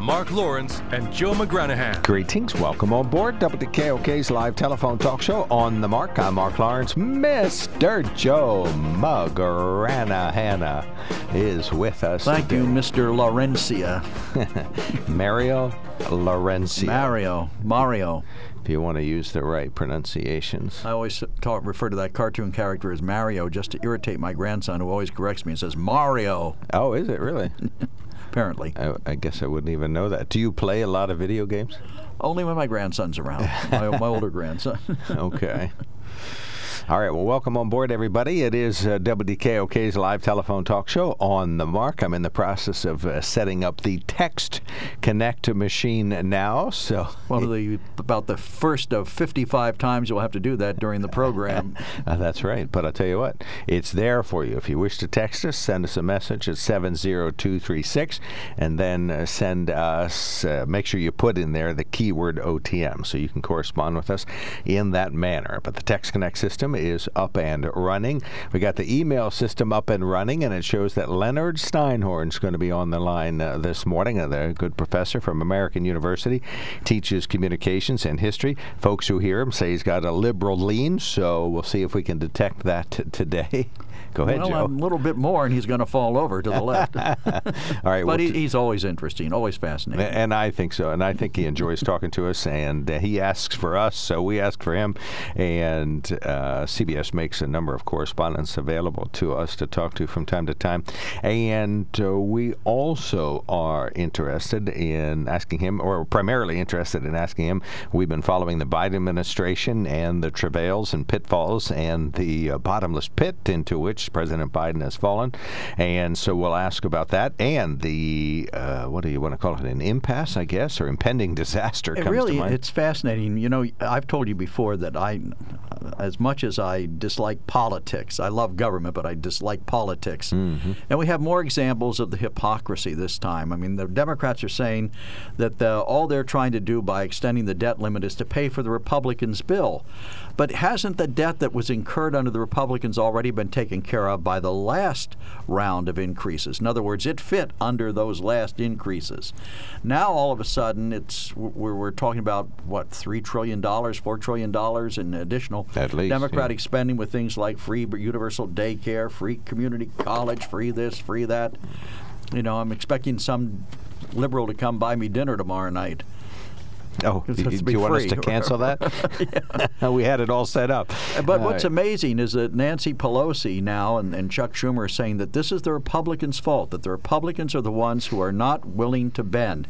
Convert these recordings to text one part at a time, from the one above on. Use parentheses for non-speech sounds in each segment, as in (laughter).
Mark Lawrence and Joe McGranahan. Greetings. Welcome on board WKOK's live telephone talk show on the mark. I'm Mark Lawrence. Mr. Joe McGranahan is with us. Thank today. you, Mr. Laurencia. (laughs) Mario Laurencia. Mario. Mario. if you want to use the right pronunciations. I always talk, refer to that cartoon character as Mario just to irritate my grandson who always corrects me and says Mario, Oh, is it really? (laughs) apparently. I, I guess I wouldn't even know that. Do you play a lot of video games? Only when my grandson's around, (laughs) my, my older grandson. Okay. (laughs) All right. Well, welcome on board, everybody. It is uh, WDKOK's live telephone talk show on the mark. I'm in the process of uh, setting up the text connect machine now. So, One of the about the first of 55 times you'll have to do that during the program. (laughs) Uh, that's right. But I'll tell you what, it's there for you. If you wish to text us, send us a message at 70236 and then uh, send us, uh, make sure you put in there the keyword OTM so you can correspond with us in that manner. But the Text Connect system is up and running. We got the email system up and running, and it shows that Leonard Steinhorn is going to be on the line uh, this morning. The good professor from American University teaches communications and history. Folks who hear him say he's got a liberal lean, so we'll see if we can detect that t- today. (laughs) Go ahead, well, Joe. a little bit more, and he's going to fall over to the (laughs) left. All right. well, but he, he's always interesting, always fascinating. and I think so. And I think he enjoys talking to us, and uh, he asks for us, so we ask for him. And uh, CBS makes a number of correspondents available to us to talk to from time to time. And uh, we also are interested in asking him, or primarily interested in asking him. We've been following the Biden administration and the travails and pitfalls and the uh, bottomless pit into which President Biden has fallen. And so we'll ask about that and the, uh, what do you want to call it, an impasse, I guess, or impending (laughs) disaster It comes really, to mind. it's fascinating. You know, I've told you before that I, as much as I dislike politics, I love government, but I dislike politics. Mm-hmm. And we have more examples of the hypocrisy this time. I mean, the Democrats are saying that the, all they're trying to do by extending the debt limit is to pay for the Republicans' bill. But hasn't the debt that was incurred under the Republicans already been taken care of by the last round of increases? In other words, it fit under those last increases. Now all of a sudden, it's we're, we're talking about what three trillion dollars, four trillion dollars in additional At least, Democratic spending with things like free universal daycare, free community college, free this, free that. You know, I'm expecting some liberal to come buy me dinner tomorrow night. (laughs) oh, do you, to do be you want us to cancel that? (laughs) (laughs) we had it all set up. But All what's right. amazing is that Nancy Pelosi now and, and Chuck Schumer are saying that this is the Republicans' fault, that the Republicans are the ones who are not willing to bend.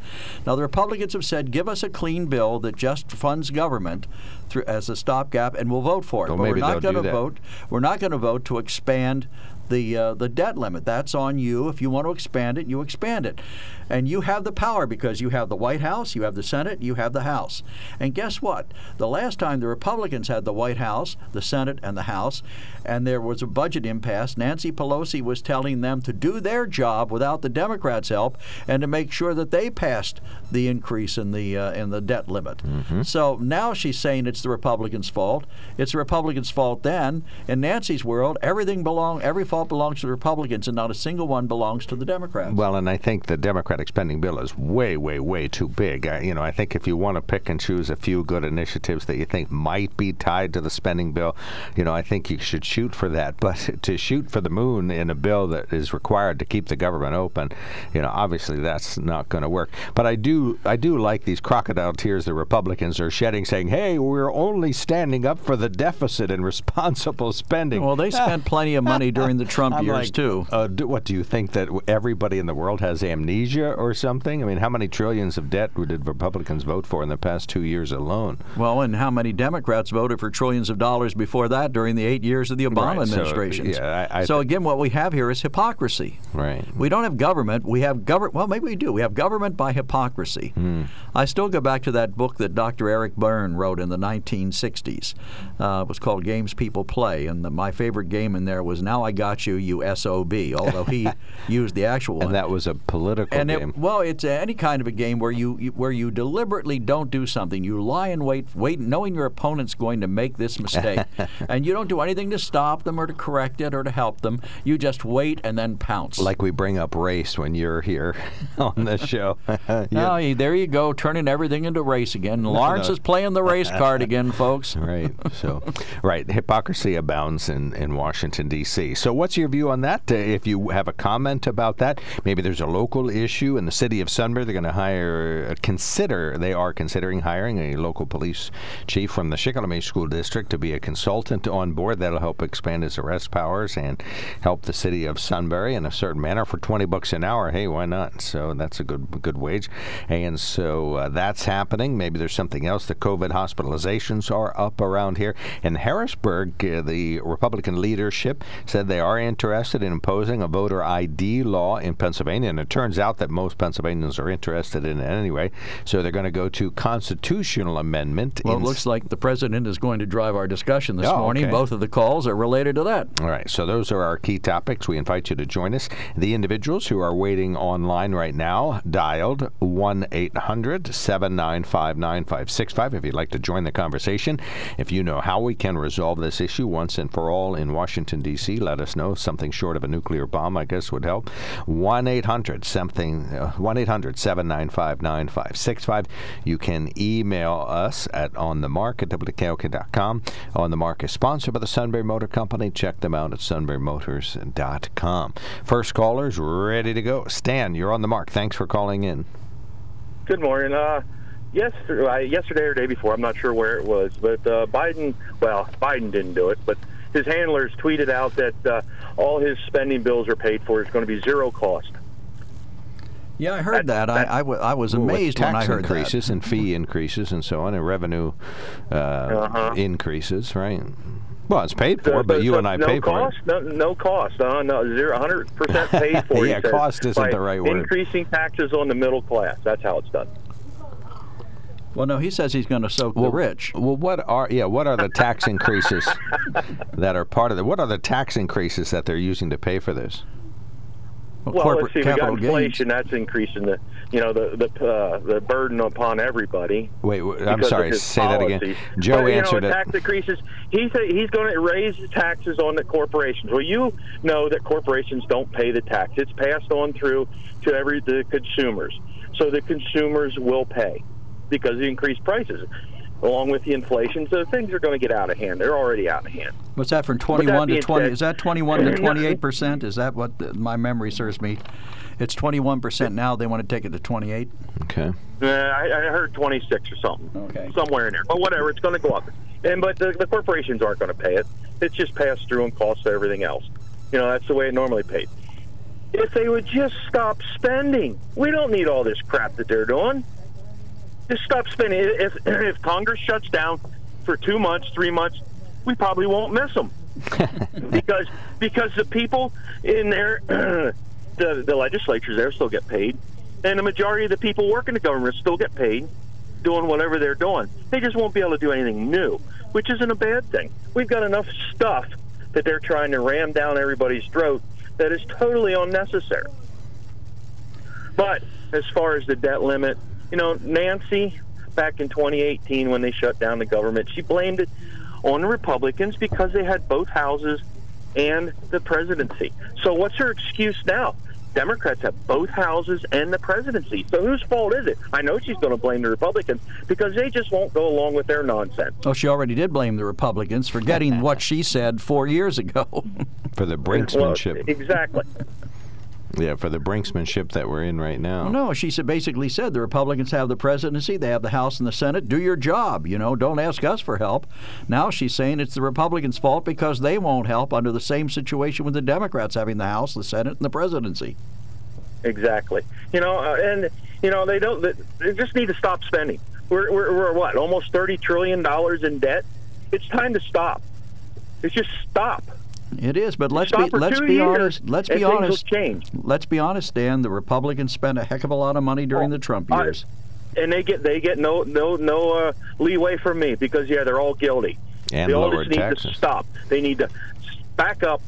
Now, the Republicans have said, give us a clean bill that just funds government through, as a stopgap, and we'll vote for it. Well, but we're not going to vote. We're not going to vote to expand the uh, the debt limit. That's on you. If you want to expand it, you expand it, and you have the power because you have the White House, you have the Senate, you have the House. And guess what? The last time the Republicans had the White House, the Senate, and the House, and there was a budget impasse, Nancy Pelosi was telling them to do their job without the Democrats' help and to make sure that they passed the increase in the uh, in the debt limit. So now she's saying it's the Republicans' fault. It's the Republicans' fault then. In Nancy's world, everything belong every fault belongs to the Republicans and not a single one belongs to the Democrats. Well, and I think the Democratic spending bill is way, way, way too big. Uh, you know, I think if you want to pick and choose a few good initiatives that you think might be tied to the spending bill, you know, I think you should shoot for that. (laughs) But to shoot for the moon in a bill that is required to keep the government open, you know, obviously that's not going to work. But I do, I do like these crocodile tears the Republicans are shedding, saying, "Hey, we're only standing up for the deficit and (laughs) responsible spending." well, they spent plenty of money during (laughs) the the Trump I'm years like, too. Uh, do, what do you think that everybody in the world has amnesia or something? I mean, how many trillions of debt did Republicans vote for in the past two years alone? Well, and how many Democrats voted for trillions of dollars before that during the eight years of the Obama Right, so, administration? yeah, I- I so again, what we have here is hypocrisy. Right. We don't have government. We have government. Well, maybe we do. We have government by hypocrisy. Hmm. I still go back to that book that Dr. Eric Berne wrote in the 1960s. Uh, it was called Games People Play, and the, my favorite game in there was "Now I Got You, You Sob." Although he (laughs) used the actual one. And that was a political and game. it, well, it's any kind of a game where you, you where you deliberately don't do something. You lie in wait, wait, knowing your opponent's going to make this mistake, (laughs) and you don't do anything to stop them or to correct it or to help them. You just wait and then pounce. like we bring up race when you're here (laughs) on the show. Oh, Yeah. y- there you go, turning everything into race again. Lawrence no. is playing the race card again, folks. Right. So, right. Hypocrisy abounds in, in Washington, D.C. So, what's your view on that? Uh, if you have a comment about that, maybe there's a local issue in the city of Sunbury. They're going to hire, uh, consider, they are considering hiring a local police chief from the Shikellamy School District to be a consultant on board. That'll help expand his arrest powers and help the city of Sunbury in a certain manner for 20 bucks an hour. Hey, why not? So, that's a good good wage. And so uh, that's happening. Maybe there's something else. The COVID hospitalizations are up around here. In Harrisburg, uh, the Republican leadership said they are interested in imposing a voter ID law in Pennsylvania. And it turns out that most Pennsylvanians are interested in it anyway. So they're going to go to constitutional amendment. Well, it looks like the president is going to drive our discussion this Oh, morning. okay. Both of the calls are related to that. All right, so those are our key topics. We invite you to join us. The individuals who are waiting online right now dialed 1 800 795 9565 if you'd like to join the conversation. If you know how we can resolve this issue once and for all in Washington, D.C., let us know. Something short of a nuclear bomb, I guess, would help. 1 800 something, uh, 1 800 795 9565. You can email us at onthemark at wkok.com. On the Mark is sponsored by the Sunbury Motor Company. Check them out at sunburymotors.com. First caller's ready to go. Stan, you're on the mark. Thanks for calling in. Good morning. Uh, yesterday, uh, yesterday or day before, I'm not sure where it was, but uh, Biden, well, Biden didn't do it, but his handlers tweeted out that uh, all his spending bills are paid for. It's going to be zero cost. Yeah, I heard that. That- I, I, w- I was Well, amazed when I heard increases and fee increases and so on, and revenue uh, Uh-huh. increases, right? Well, it's paid for, So- but so- you and I no pay cost, for it. No, cost. no cost. Uh, no, zero, 100% paid (laughs) for. he Yeah, says, cost isn't the right word. Increasing taxes on the middle class. That's how it's done. Well, no, he says he's going to soak Well, the rich. Well, what are yeah? What are the tax increases that are part of it? What are the tax increases that they're using to pay for this? Well, Well, corporate let's see. We got capital gains. inflation. That's increasing the, you know, the the uh, the burden upon everybody. Wait, I'm sorry. his Say that again. policies. Joe but, you answered know, it. Tax increases. He say he's going to raise the taxes on the corporations. Well, you know that corporations don't pay the tax. It's passed on through to every the consumers. So the consumers will pay because of the increased prices, along with the inflation. So things are going to get out of hand. They're already out of hand. What's that from that 21 to 20? said- Is that 21 to (clears throat) 28 percent? Is that what the, my memory serves me? It's 21 percent now. They want to take it to 28. Okay. Uh, I, I heard 26 or something. Okay. Somewhere in there. But whatever, it's going to go up. And but the, the corporations aren't going to pay it. It's just passed through and costs everything else. You know, that's the way it normally paid. If they would just stop spending, we don't need all this crap that they're doing. Just stop spending. If (clears throat) if Congress shuts down for two months, three months, we probably won't miss them (laughs) because because the people in there, (clears throat) the the legislatures there still get paid, and the majority of the people working the government still get paid, doing whatever they're doing. They just won't be able to do anything new, which isn't a bad thing. We've got enough stuff that they're trying to ram down everybody's throat that is totally unnecessary. But as far as the debt limit, you know, Nancy back in 2018 when they shut down the government, she blamed it on the Republicans because they had both houses and the presidency. So what's her excuse now? Democrats have both houses and the presidency. So whose fault is it? I know she's going to blame the Republicans because they just won't go along with their nonsense. Oh, she already did blame the Republicans for getting what (laughs) she said four years ago. For the Well, brinksmanship. exactly. Yeah, for the brinksmanship that we're in right now. Well, no, she said basically said the Republicans have the presidency, they have the House and the Senate. Do your job, you know. Don't ask us for help. Now she's saying it's the Republicans' fault because they won't help under the same situation with the Democrats having the House, the Senate, and the presidency. Exactly. You know, uh, and you know they don't. They just need to stop spending. We're, we're, we're what almost thirty trillion dollars in debt. It's time to stop. It's just stop. It is, but let's be let's be honest. Let's be honest. change. Let's be honest, Dan. The Republicans spent a heck of a lot of money during Oh, the Trump I- years. and they get they get no no no uh, leeway from me because yeah they're all guilty. And they all just need taxes. to stop. They need to back up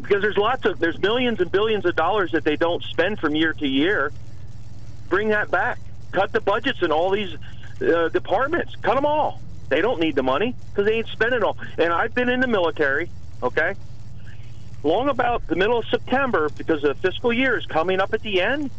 because there's lots of there's millions and billions of dollars that they don't spend from year to year. Bring that back. Cut the budgets in all these uh, departments. Cut them all. They don't need the money because they ain't spending it all. And I've been in the military. Okay. Long about the middle of September, because the fiscal year is coming up at the end.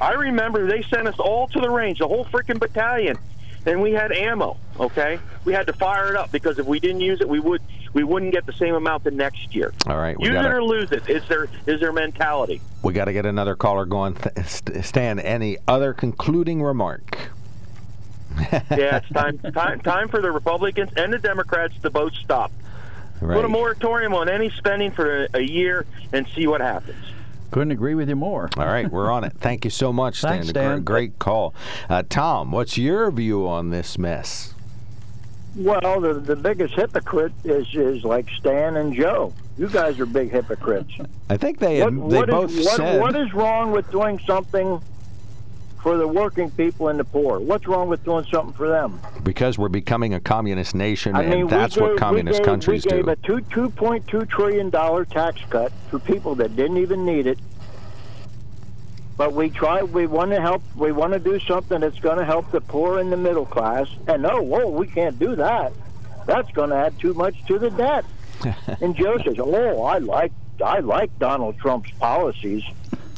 I remember they sent us all to the range, the whole freaking battalion, and we had ammo. Okay, we had to fire it up because if we didn't use it, we would we wouldn't get the same amount the next year. All right, we Use it got or lose it. Is their is their mentality? we got to get another caller going. Stan, any other concluding remark? Yeah, it's time time time for the Republicans and the Democrats to both stop. Right. Put a moratorium on any spending for a, a year and see what happens. Couldn't agree with you more. All right, we're on it. (laughs) Thank you so much, Stan. Thanks, Stan. Great call. Uh, Tom, what's your view on this mess? Well, the, the biggest hypocrite is is like Stan and Joe. You guys are big hypocrites. I think they What, they what is- both what- said what is wrong with doing something for the working people and the poor? What's wrong with doing something for them? because we're becoming a communist nation, I mean, and that's we what communist we gave, countries we gave do. a two two point two trillion dollar tax cut for people that didn't even need it. But we try. We want to help. We want to do something that's going to help the poor and the middle class. And no, whoa, we can't do that. That's going to add too much to the debt. (laughs) and Joe says, "Oh, I like I like Donald Trump's policies."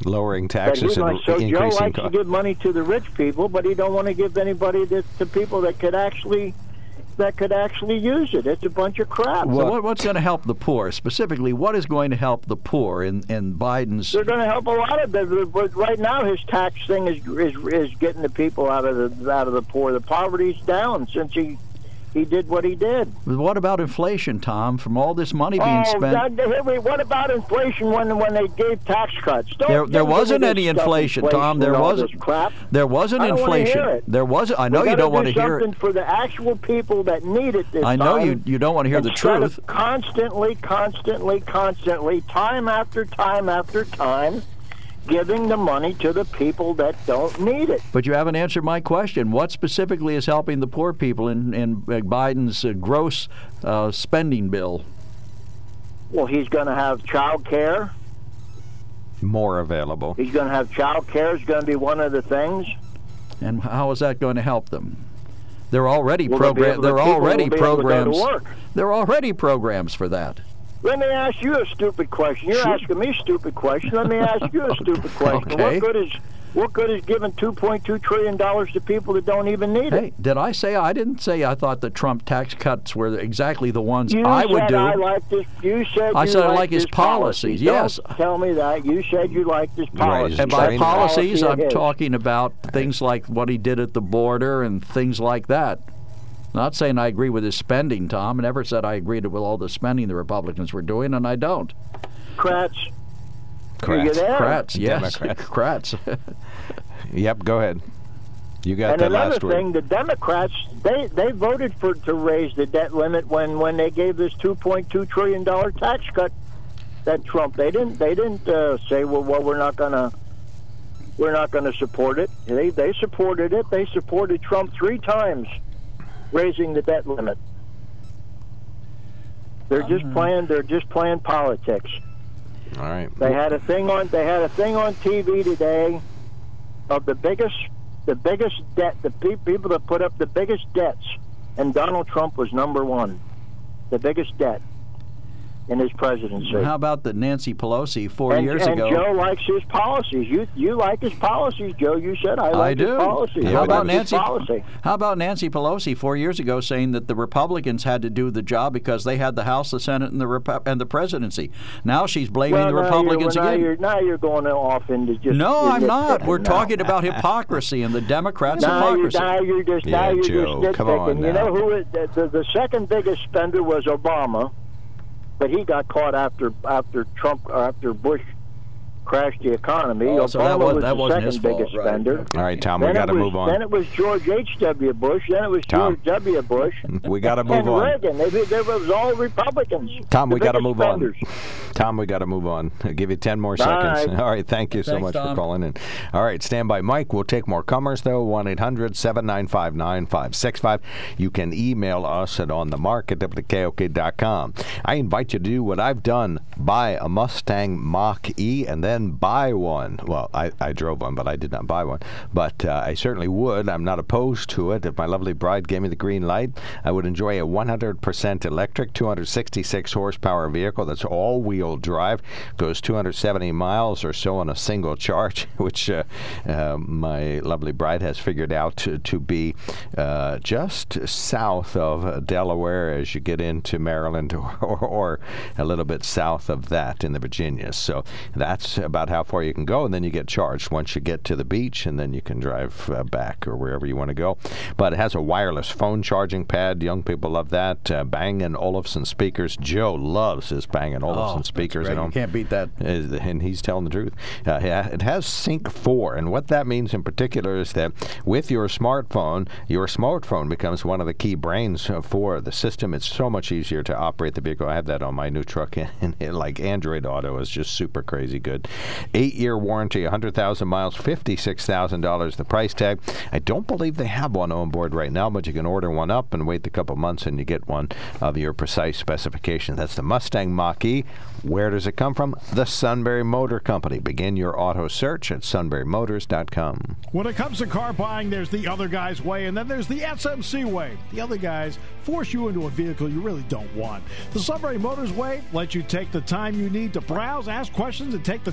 Lowering taxes he and likes, so Joe increasing likes to give money to the rich people, but he don't want to give anybody to, to people that could actually that could actually use it. It's a bunch of crap. So what, what's going to help the poor? Specifically, what is going to help the poor in, in Biden's? They're going to help a lot of them, but right now his tax thing is is is getting the people out of the out of the poor. The poverty's down since he he did what he did. What about inflation, Tom? From all this money being oh, spent, hey, what about inflation when when they gave tax cuts? Don't There- there wasn't any stuff, inflation, Tom. There wasn't. crap. there wasn't inflation. There was. I know you don't want to hear it. for the actual people that need it. This I know time. you. You don't want to hear the truth. Constantly, constantly, constantly, time after time after time, giving the money to the people that don't need it. But you haven't answered my question. What specifically is helping the poor people in, in uh, Biden's uh, gross uh, spending bill? Well, he's going to have child care. More available. He's going to have child care. Is going to be one of the things. And how is that going to help them? They're already Well, they'll be program. able- There are people will already be able to go to programs. work. There are already programs for that. Let me ask you a stupid question. You're Sure. asking me stupid questions. Let me ask you a stupid (laughs) question. Okay. What good is what good is giving 2.2 trillion dollars to people that don't even need it? Hey, did I say I didn't say I thought the Trump tax cuts were exactly the ones You I would do? I like this. You said I you said I like his policies, yes. Don't tell me that. You said you liked his policies. and by policies, Policy I'm talking about things like what he did at the border and things like that. Not saying I agree with his spending, Tom. I never said I agreed with all the spending the Republicans were doing, and I don't. Democrats. Are you Kratz, yes, Democrats. (laughs) Kratz. Yep, go ahead. You got And that another last thing, word. the Democrats they they voted for to raise the debt limit when when they gave this 2.2 trillion dollar tax cut that Trump they didn't they didn't uh, say well well we're not gonna we're not gonna support it they they supported it they supported Trump three times raising the debt limit they're just Uh-huh. playing they're just playing politics All right. they had a thing on. They had a thing on TV today of the biggest, the biggest debt. The pe- people that put up the biggest debts, and Donald Trump was number one. The biggest debt. In his presidency. How about the Nancy Pelosi four and, years and ago? Joe likes his policies. You you like his policies, Joe. You said I like I do. his policies. How I about Nancy? policy? How about Nancy Pelosi four years ago saying that the Republicans had to do the job because they had the House, the Senate, and the Repu- and the presidency? Now she's blaming well, the Republicans you're, well, again. Now you're, now you're going off into just. no, you're I'm not. We're now. talking about (laughs) hypocrisy and the Democrats' Now you're, hypocrisy. now you're just Yeah, now you're Joe, just come nitpicking. on you know now. who it, the, the the second biggest spender was Obama, but he got caught after after Trump after Bush crashed the economy. Oh, Obama so that was- was that the wasn't second his fault, biggest right. spender. All right, Tom, we Then got to move on. Then it was George H. W. Bush. Then it was Tom. George W. Bush. We got to move and on. Reagan. They, they was all Republicans. Tom, The we got to move spenders. on. Tom, we got to move on. I'll give you 10 more Bye. seconds. (laughs) All right, thank you so Thanks, much for calling in. All right, stand by, Mike. We'll take more comers, though. 1 800 795 9565. You can email us at onthemark at WKOK.com. I invite you to do what I've done buy a Mustang Mach E and then buy one. Well, I, I drove one, but I did not buy one. But uh, I certainly would. I'm not opposed to it. If my lovely bride gave me the green light, I would enjoy a 100% electric, 266 horsepower vehicle that's all wheel drive, goes 270 miles or so on a single charge, (laughs) which uh, uh, my lovely bride has figured out to, to be uh, just south of Delaware as you get into Maryland or, (laughs) or, or a little bit south of that in the Virginia. So that's about how far you can go, and then you get charged once you get to the beach, and then you can drive uh, back or wherever you want to go. But it has a wireless phone charging pad. Young people love that. Uh, Bang and Olufsen speakers. Joe loves his Bang and Olufsen Oh, speakers at You home. can't beat that. and he's telling the truth. Uh, yeah, it has Sync 4, and what that means in particular is that with your smartphone, your smartphone becomes one of the key brains uh, for the system. It's so much easier to operate the vehicle. I have that on my new truck, (laughs) and it, like Android Auto is just super crazy good. Eight-year warranty, 100,000 miles, $56,000 the price tag. I don't believe they have one on board right now, but you can order one up and wait a couple months, and you get one of your precise specifications. That's the Mustang Mach-E. Where does it come from? The Sunbury Motor Company. Begin your auto search at sunburymotors.com. When it comes to car buying, there's the other guy's way, and then there's the SMC way. The other guys force you into a vehicle you really don't want. The Sunbury Motors way lets you take the time you need to browse, ask questions, and take the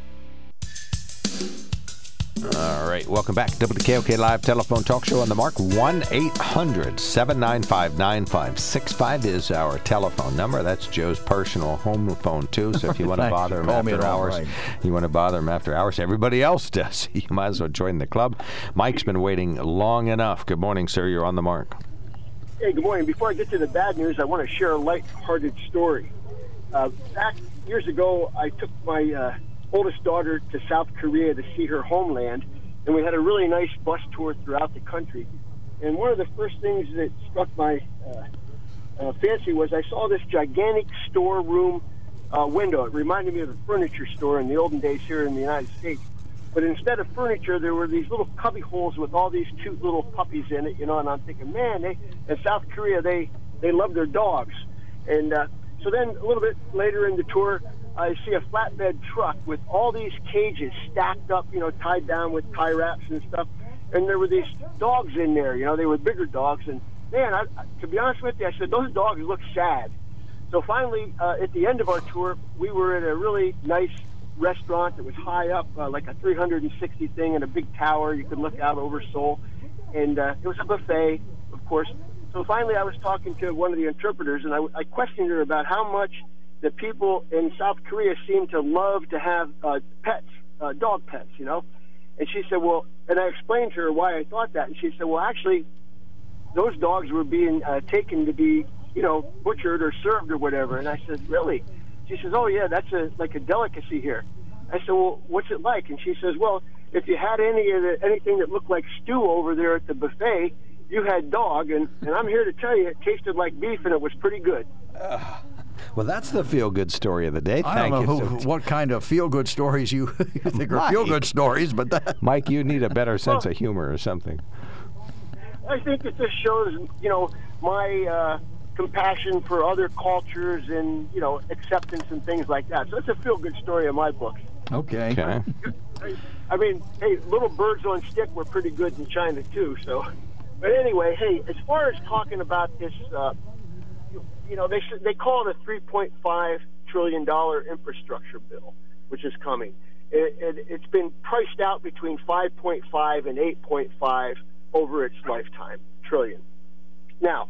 All right, welcome back to WKOK Live Telephone Talk Show on the Mark. 1 800 795 9565 is our telephone number. That's Joe's personal home phone, too. So if you (laughs) want to bother him after all, hours, right. you want to bother him after hours, everybody else does. (laughs) You might as well join the club. Mike's been waiting long enough. Good morning, sir. You're on the mark. Hey, good morning. Before I get to the bad news, I want to share a light-hearted story. Uh, back years ago, I took my uh, oldest daughter to South Korea to see her homeland, and we had a really nice bus tour throughout the country. And one of the first things that struck my uh, uh, fancy was I saw this gigantic storeroom uh, window. It reminded me of a furniture store in the olden days here in the United States. But instead of furniture, there were these little cubby holes with all these cute little puppies in it, you know. And I'm thinking, man, they in South Korea they they love their dogs. And uh, so then a little bit later in the tour, I see a flatbed truck with all these cages stacked up, you know, tied down with tie wraps and stuff. And there were these dogs in there, you know, they were bigger dogs. And man, I, to be honest with you, I said those dogs look sad. So finally, uh, at the end of our tour, we were at a really nice restaurant that was high up, uh, like a 360 thing in a big tower. You could look out over Seoul, and uh, it was a buffet, of course. So finally, I was talking to one of the interpreters, and I, I questioned her about how much the people in South Korea seem to love to have uh, pets, uh, dog pets, you know. And she said, well, and I explained to her why I thought that, and she said, well, actually, those dogs were being uh, taken to be you know, butchered or served or whatever. And I said, really? She says, oh yeah, that's a like a delicacy here. I said, well, what's it like? And she says, well, if you had any of the, anything that looked like stew over there at the buffet, you had dog, and, and I'm here to tell you, it tasted like beef, and it was pretty good. (sighs) Well, that's the feel good story of the day. I Thank don't know you. who, so- what kind of feel good stories you, (laughs) you think are feel good stories, but that. Mike, you need a better (laughs) sense of humor or something. I think it just shows, you know, my uh, compassion for other cultures and, you know, acceptance and things like that. So it's a feel good story in my book. Okay. Okay. I- I mean, hey, little birds on stick were pretty good in China too. So, but anyway, hey, as far as talking about this, uh, you, you know, they they call it a 3.5 trillion dollar infrastructure bill, which is coming. It, it, it's been priced out between 5.5 and 8.5 over its lifetime trillion. Now,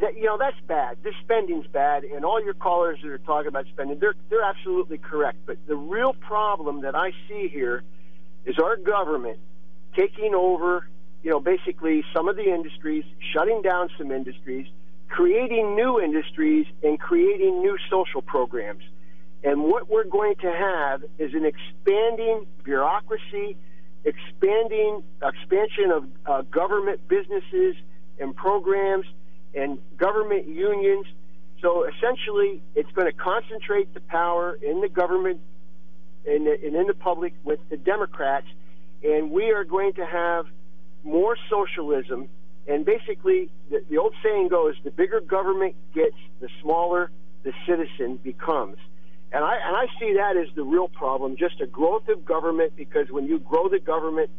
that, you know that's bad. This spending's bad, and all your callers that are talking about spending, they're they're absolutely correct. But the real problem that I see here is our government taking over, you know, basically some of the industries, shutting down some industries, creating new industries, and creating new social programs. And what we're going to have is an expanding bureaucracy, expanding expansion of uh, government businesses and programs and government unions. So essentially, it's going to concentrate the power in the government and, and in the public with the Democrats, and we are going to have more socialism. And basically, the, the old saying goes: the bigger government gets, the smaller the citizen becomes. And I and I see that as the real problem, just a growth of government. Because when you grow the government,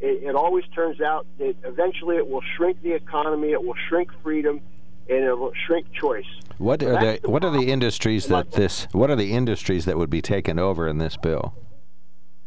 it, it always turns out that eventually it will shrink the economy, it will shrink freedom, and it will shrink choice. What are the the what are the industries that this what are the industries that would be taken over in this bill?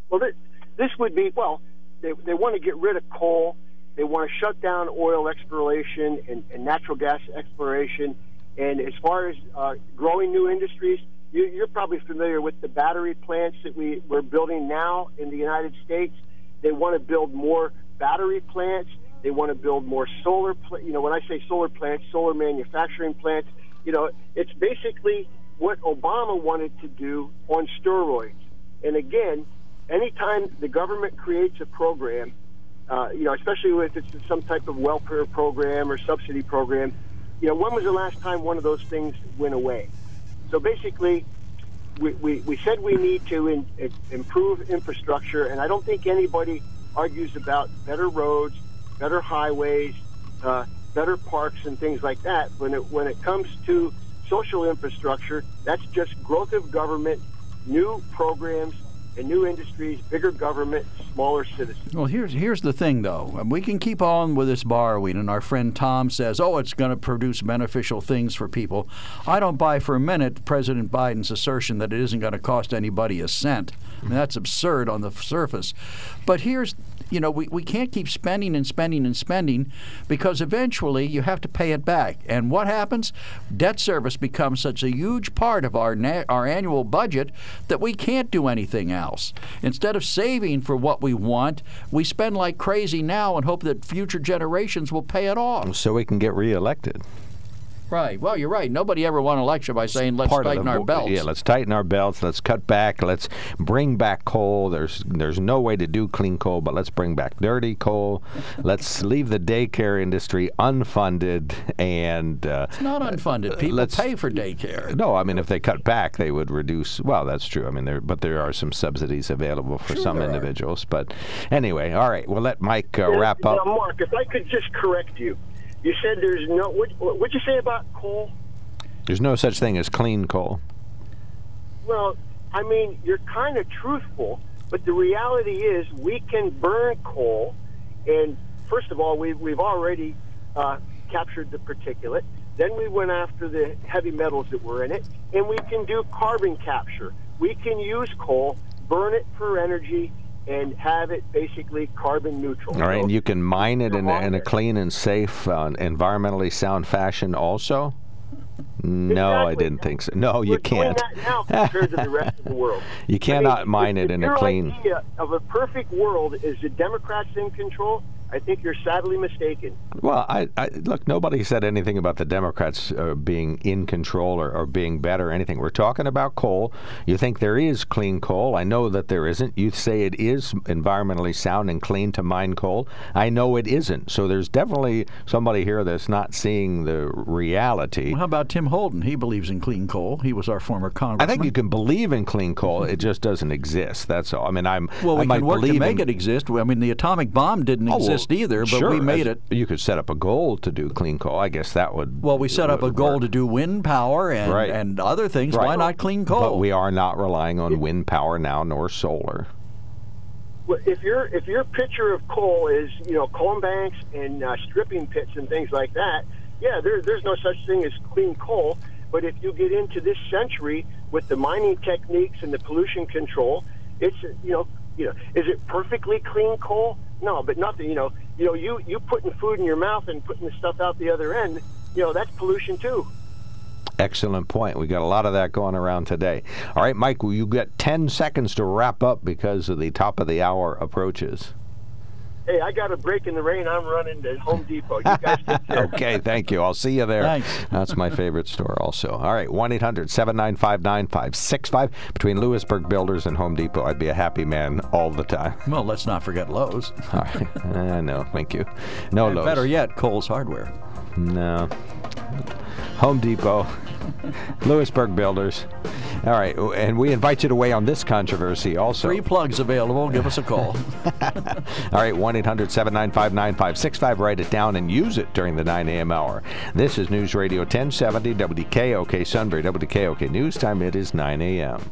Well, this, this would be well. They, they want to get rid of coal. They want to shut down oil exploration and, and natural gas exploration. And as far as uh, growing new industries, you, you're probably familiar with the battery plants that we, we're building now in the United States. They want to build more battery plants. They want to build more solar. Pl- you know, when I say solar plants, solar manufacturing plants. You know, it's basically what Obama wanted to do on steroids. And again, anytime the government creates a program, uh, you know, especially if it's some type of welfare program or subsidy program, you know, when was the last time one of those things went away? So basically, we, we, we said we need to in, in, improve infrastructure, and I don't think anybody argues about better roads, better highways, uh, better parks, and things like that. When it when it comes to social infrastructure, that's just growth of government, new programs, and new industries, bigger government, smaller citizens. Well, here's here's the thing, though. We can keep on with this borrowing, and our friend Tom says, "Oh, it's going to produce beneficial things for people." I don't buy for a minute President Biden's assertion that it isn't going to cost anybody a cent. I mean, that's absurd on the surface. But here's you know, we, we can't keep spending and spending and spending because eventually you have to pay it back. And what happens? Debt service becomes such a huge part of our na- our annual budget that we can't do anything else. Instead of saving for what we want, we spend like crazy now and hope that future generations will pay it off. So we can get reelected. Right. Well, you're right. Nobody ever won an election by saying let's Part tighten the- our belts. Yeah, let's tighten our belts. Let's cut back. Let's bring back coal. There's there's no way to do clean coal, but let's bring back dirty coal. let's leave the daycare industry unfunded and. Uh, It's not unfunded. People let's- pay for daycare. no, I mean if they cut back, they would reduce. Well, that's true. I mean, there but there are some subsidies available for Sure some there are. individuals. But anyway, all right. We'll let Mike uh, Now, wrap up. Now, Mark, if I could just correct you, you said there's no. What what'd you say about coal? There's no such thing as clean coal. Well, I mean, you're kind of truthful, but the reality is we can burn coal, and first of all, we, we've already uh, captured the particulate. Then we went after the heavy metals that were in it, and we can do carbon capture. We can use coal, burn it for energy, and have it basically carbon neutral. All right, So- and you can mine it in a, in a clean and safe, uh, environmentally sound fashion also? No, I didn't think so. No, We're you can't. now compared to the rest of the (laughs) world. You I cannot mean, mine it in a clean. idea of a perfect world is the Democrats in control. I think you're sadly mistaken. Well, I, I look. Nobody said anything about the Democrats uh, being in control or, or being better or anything. We're talking about coal. You think there is clean coal? I know that there isn't. You say it is environmentally sound and clean to mine coal. I know it isn't. So there's definitely somebody here that's not seeing the reality. Well, how about Tim Holden? He believes in clean coal. He was our former congressman. I think you can believe in clean coal. it just doesn't exist. That's all. I mean, I'm. Well, we I might can work to make in, it exist. I mean, the atomic bomb didn't Oh, well, exist either, but sure, we made it. You could set up a goal to do clean coal. I guess that would. Well, we set up a goal work. to do wind power and, Right. and other things. Right. Why not clean coal? But we are not relying on wind power now, nor solar. Well, if your if your picture of coal is you know coal banks and uh, stripping pits and things like that, yeah, there, there's no such thing as clean coal. But if you get into this century with the mining techniques and the pollution control, it's you know you know is it perfectly clean coal? No, but nothing. You know you know you you putting food in your mouth and putting the stuff out the other end. You know that's pollution too. Excellent point. We got a lot of that going around today. All right, Mike, well, you got 10 seconds to wrap up because of the top of the hour approaches. Hey, I got a break in the rain. I'm running to Home Depot. You guys take (laughs) care. Okay, thank you. I'll see you there. Thanks. That's my favorite store, also. All right, 1 800 795 9565. Between Lewisburg Builders and Home Depot, I'd be a happy man all the time. well, let's not forget Lowe's. (laughs) All right. I know. Thank you. No And Lowe's. better yet, Kohl's Hardware. No. Home Depot, Lewisburg Builders. All right, and we invite you to weigh on this controversy also. Free plugs available. Give us a call. (laughs) All right, 1 800 795 9565. Write it down and use it during the 9 a.m. hour. This is News Radio 1070 WKOK Sunbury, WKOK News Time. It is 9 a.m.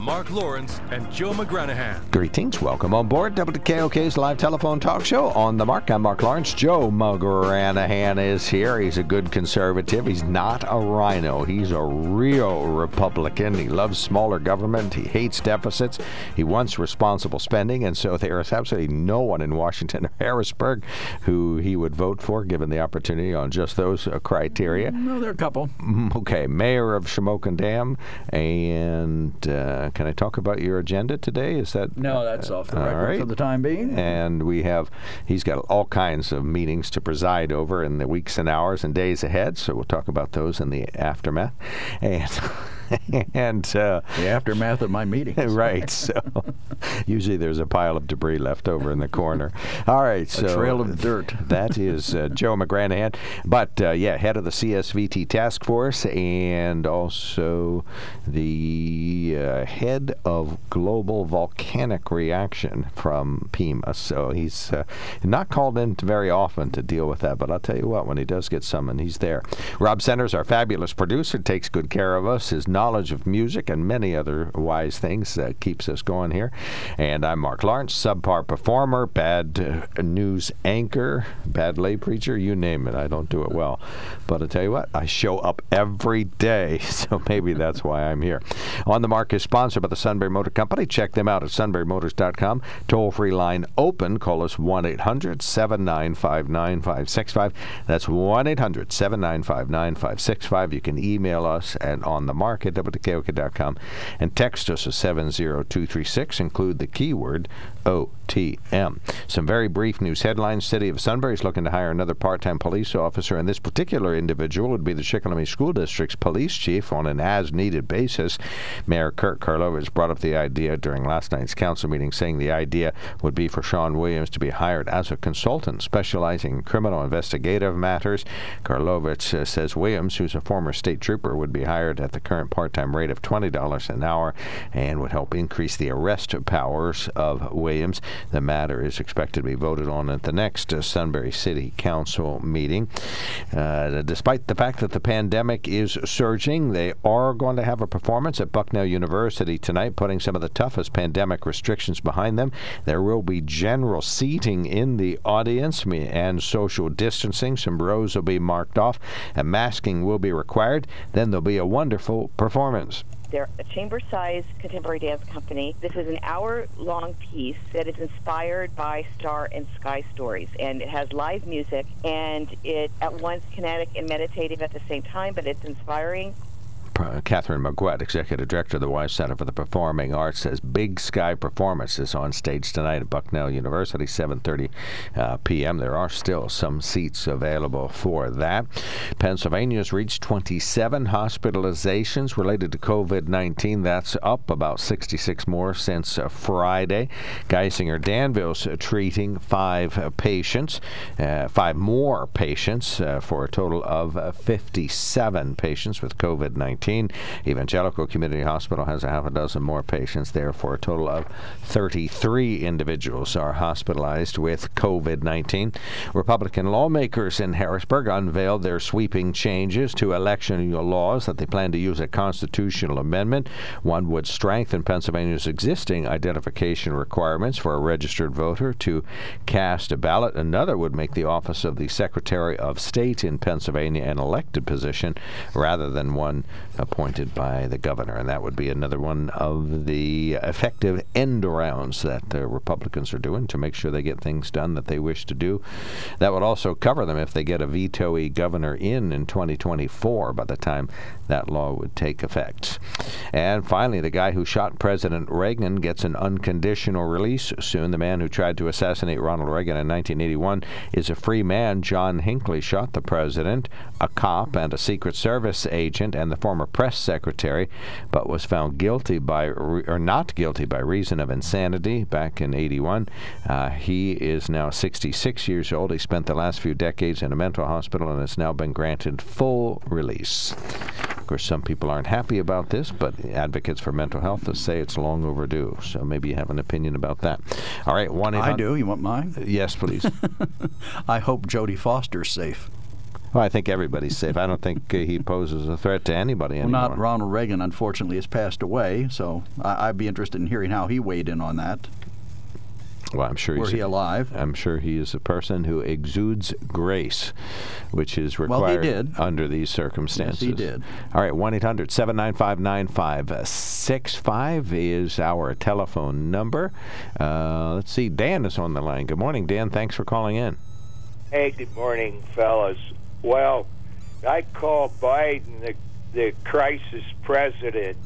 Mark Lawrence and Joe McGranahan. Greetings. Welcome on board WKOK's live telephone talk show on the mark. I'm Mark Lawrence. Joe McGranahan is here. He's a good conservative. He's not a rhino. He's a real Republican. He loves smaller government. He hates deficits. He wants responsible spending. And so there is absolutely no one in Washington or Harrisburg who he would vote for given the opportunity on just those uh, criteria. no, there are a couple. Mm, Okay, Mayor of Shamokin Dam. And uh, can I talk about your agenda today? Is that No, that's off the record right. for the time being. and we have he's got all kinds of meetings to preside over in the weeks and hours and days ahead so we'll talk about those in the aftermath and (laughs) (laughs) and uh, the aftermath of my meeting. (laughs) right so (laughs) usually there's a pile of debris left over in the corner all right so trail of dirt. that is uh, Joe McGranahan but uh, yeah head of the CSVT task force and also the uh, head of global volcanic reaction from PEMA so he's uh, not called in very often to deal with that but I'll tell you what when he does get summoned he's there Rob Centers our fabulous producer takes good care of us his knowledge of music and many other wise things that keeps us going here. And I'm Mark Lawrence subpar performer bad news anchor bad lay preacher you name it. I don't do it well. But I tell you what I show up every day (laughs) so maybe that's why I'm here. On the mark is sponsored by the Sunbury Motor Company. Check them out at sunburymotors.com toll free line open. Call us 1-800-795-9565 that's 1-800-795-9565 you can email us at on the mark at and text us at 70236 include the keyword OTM. Some very brief news headlines. City of Sunbury is looking to hire another part-time police officer, and this particular individual would be the Shikellamy School District's police chief on an as-needed basis. Mayor Kurt Karlovich brought up the idea during last night's council meeting, saying the idea would be for Sean Williams to be hired as a consultant specializing in criminal investigative matters. Karlovich uh, says Williams, who's a former state trooper, would be hired at the current part time rate of $20 an hour and would help increase the arrest powers of Williams. The matter is expected to be voted on at the next uh, Sunbury City Council meeting. Uh, despite the fact that the pandemic is surging, they are going to have a performance at Bucknell University tonight, putting some of the toughest pandemic restrictions behind them. There will be general seating in the audience and social distancing. Some rows will be marked off, and masking will be required. Then there'll be a wonderful performance. They're a chamber sized contemporary dance company. This is an hour long piece that is inspired by Star and Sky stories. And it has live music and it at once kinetic and meditative at the same time, but it's inspiring Kathryn Maguet, Executive Director of the Weis Center for the Performing Arts, says Big Sky Performance is on stage tonight at Bucknell University, 7:30 uh, p.m. There are still some seats available for that. Pennsylvania's reached 27 hospitalizations related to COVID-19. That's up about 66 more since uh, Friday. Geisinger Danville's treating five uh, patients, uh, five more patients uh, for a total of uh, 57 patients with COVID-19. Evangelical Community Hospital has a half a dozen more patients there for a total of 33 individuals are hospitalized with COVID 19. Republican lawmakers in Harrisburg unveiled their sweeping changes to election laws that they plan to use a constitutional amendment. One would strengthen Pennsylvania's existing identification requirements for a registered voter to cast a ballot. Another would make the office of the Secretary of State in Pennsylvania an elected position rather than one appointed by the governor. And that would be another one of the effective end arounds that the Republicans are doing to make sure they get things done that they wish to do. That would also cover them if they get a veto governor in in 2024 by the time that law would take effect. And finally, the guy who shot President Reagan gets an unconditional release soon. The man who tried to assassinate Ronald Reagan in 1981 is a free man. John Hinckley shot the president, a cop, and a Secret Service agent, and the former press secretary, but was found guilty by or not guilty by reason of insanity back in 81. Uh, he is now 66 years old. He spent the last few decades in a mental hospital and has now been granted full release. Of course, some people aren't happy about this, but advocates for mental health say it's long overdue. So maybe you have an opinion about that. All right, one. I do. You want mine? Yes, please. (laughs) I hope Jodie Foster's safe. Well, I think everybody's safe. I don't think uh, he poses a threat to anybody well, anymore. Not Ronald Reagan, unfortunately, has passed away. So I- would be interested in hearing how he weighed in on that. Well, I'm sure Were he's he alive? I'm sure he is a person who exudes grace, which is required well, he did. under these circumstances. Yes, he did. All right, 1 800 795 9565 is our telephone number. Uh, let's see, Dan is on the line. Good morning, Dan. Thanks for calling in. Hey, good morning, fellas. Well, I call Biden the, the crisis president.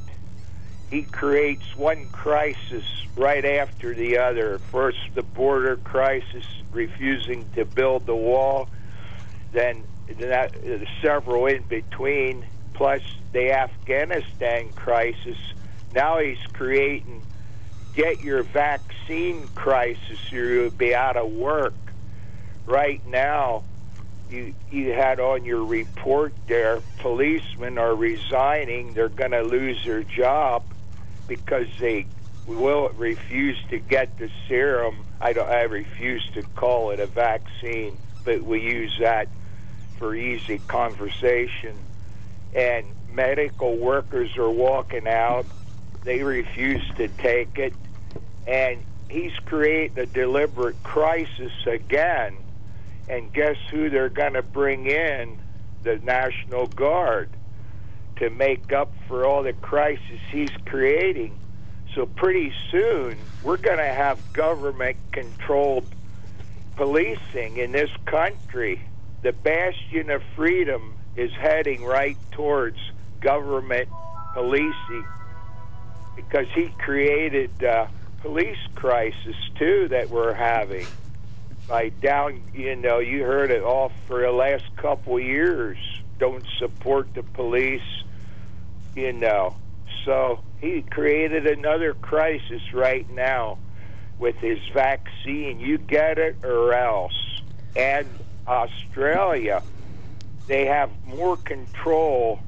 He creates one crisis right after the other. First, the border crisis, refusing to build the wall, then that, uh, several in between, plus the Afghanistan crisis. Now he's creating get your vaccine crisis, or you'll be out of work. Right now, you you had on your report there policemen are resigning they're going to lose their job because they will refuse to get the serum. I don't i refuse to call it a vaccine but we use that for easy conversation. And medical workers are walking out they refuse to take it. And he's creating a deliberate crisis again and guess who they're going to bring in? The National Guard to make up for all the crisis he's creating. So pretty soon we're going to have government controlled policing in this country. The bastion of freedom is heading right towards government policing because he created police crisis too that we're having by down, you know, you heard it all for the last couple years. Don't support the police, you know. So he created another crisis right now with his vaccine. You get it or else. And Australia, they have more control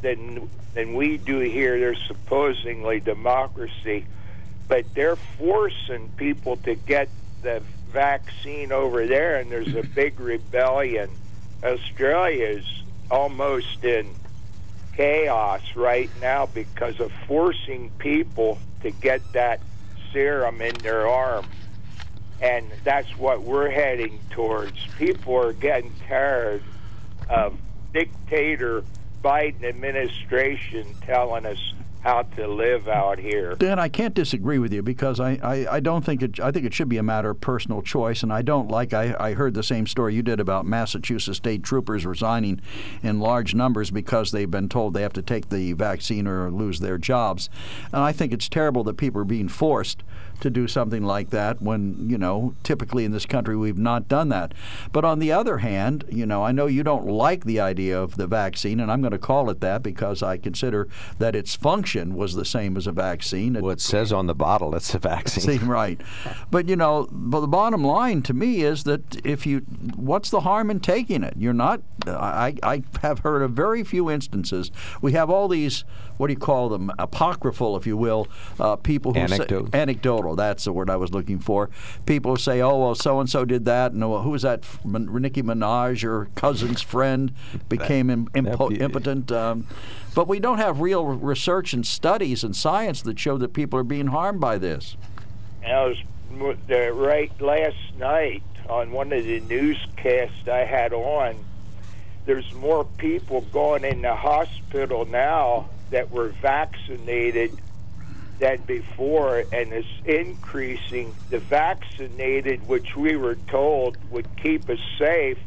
than than we do here. They're supposedly democracy, but they're forcing people to get the vaccine over there, and there's a big rebellion. Australia is almost in chaos right now because of forcing people to get that serum in their arm. And that's what we're heading towards. People are getting tired of dictator Biden administration telling us how to live out here. Dan, I can't disagree with you because I, I, I, don't think it I think it should be a matter of personal choice and I don't like I, I heard the same story you did about Massachusetts state troopers resigning in large numbers because they've been told they have to take the vaccine or lose their jobs. And I think it's terrible that people are being forced to do something like that when, you know, typically in this country we've not done that. But on the other hand, you know, I know you don't like the idea of the vaccine, and I'm going to call it that because I consider that its function was the same as a vaccine. Well, it says on the bottle it's a vaccine. (laughs) See, right. But, you know, but the bottom line to me is that if you, what's the harm in taking it? You're not, I, I have heard of very few instances. We have all these, what do you call them, apocryphal, if you will, uh, people who Anecdote. say, anecdotal that's the word I was looking for. People say, "Oh, well, so and so did that," and well, who was that? Nicki Minaj, your cousin's friend, became Im- impo- be- impotent. Um, but we don't have real research and studies and science that show that people are being harmed by this. I was m- the- right last night on one of the newscasts I had on. There's more people going in the hospital now that were vaccinated than before, and is increasing. The vaccinated, which we were told would keep us safe,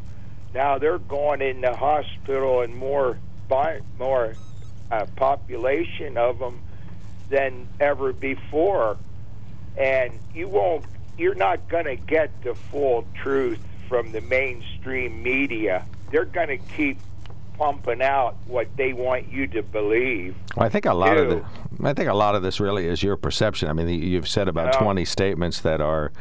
now they're going in the hospital and more more uh, population of them than ever before, and you won't. You're not going to get the full truth from the mainstream media. They're going to keep pumping out what they want you to believe. Well, I think a lot of the, I think a lot of this really is your perception. I mean, you've said about Yeah. 20 statements that are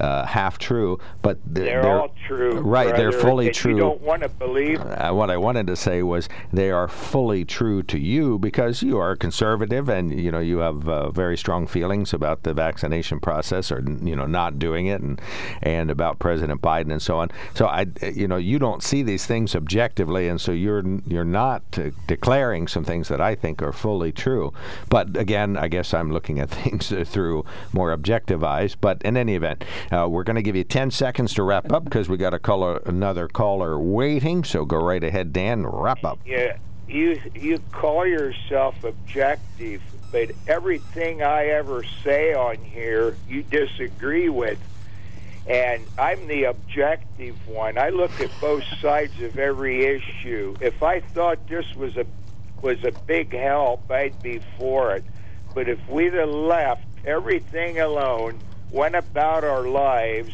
uh, half true, but they're, They're, all true. Right, they're fully true. You don't want to believe. Uh, what I wanted to say was they are fully true to you because you are conservative and you know you have uh, very strong feelings about the vaccination process or you know not doing it and and about President Biden and so on. So I you know you don't see these things objectively and so you're you're not uh, declaring some things that I think are fully true. But again, I guess I'm looking at (laughs) things through more objective eyes. But in any event, uh, we're going to give you 10 seconds to wrap up because we got a caller, another caller waiting. So go right ahead, Dan. Wrap up. Yeah, you you call yourself objective, but everything I ever say on here, you disagree with. And I'm the objective one. I look at both sides of every issue. If I thought this was a was a big help, I'd be for it. But if we'd have left everything alone, went about our lives,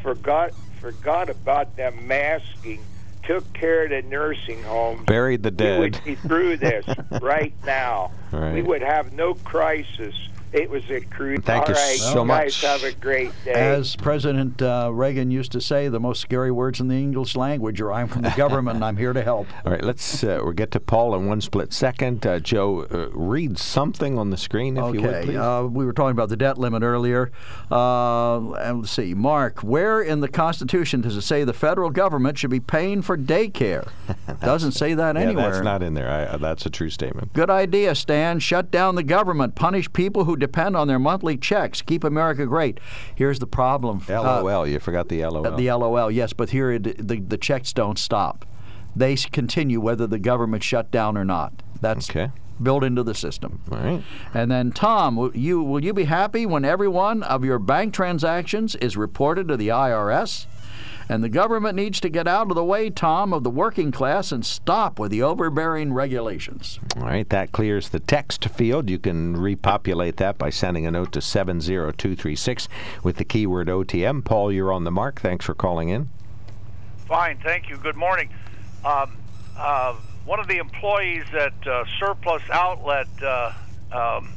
forgot forgot about them masking, took care of the nursing homes, Buried the dead, we would be through this (laughs) right now. Right. We would have no crisis. It was a cruise. Thank you All right, so you much. have a great day. As President uh, Reagan used to say, the most scary words in the English language are "I'm from the government and I'm here to help." (laughs) All right, let's uh, we'll get to Paul in one split second. Uh, Joe, uh, read something on the screen if you would, Okay, please. uh, we were talking about the debt limit earlier. Uh, and let's see, Mark, where in the Constitution does it say the federal government should be paying for daycare? (laughs) Doesn't say that yeah, anywhere. that's not in there. I, uh, that's a true statement. Good idea, Stan. Shut down the government. Punish people who depend on their monthly checks. Keep America great. Here's the problem. Uh, LOL. you forgot the LOL. the LOL, yes, but here it, the, the checks don't stop. They continue whether the government shut down or not. That's Okay. built into the system. All right. And then, Tom, will you will you be happy when every one of your bank transactions is reported to the IRS? And the government needs to get out of the way, Tom, of the working class and stop with the overbearing regulations. All right, that clears the text field. You can repopulate that by sending a note to 70236 with the keyword OTM. Paul, you're on the mark. Thanks for calling in. Fine, thank you. Good morning. Um, uh, one of the employees at uh, Surplus Outlet uh, um,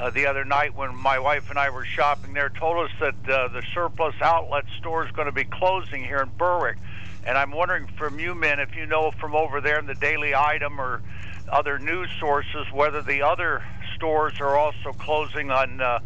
uh, the other night, when my wife and I were shopping there, told us that uh, the Surplus Outlet store is going to be closing here in Berwick. And I'm wondering from you men if you know from over there in the Daily Item or other news sources whether the other stores are also closing on uh,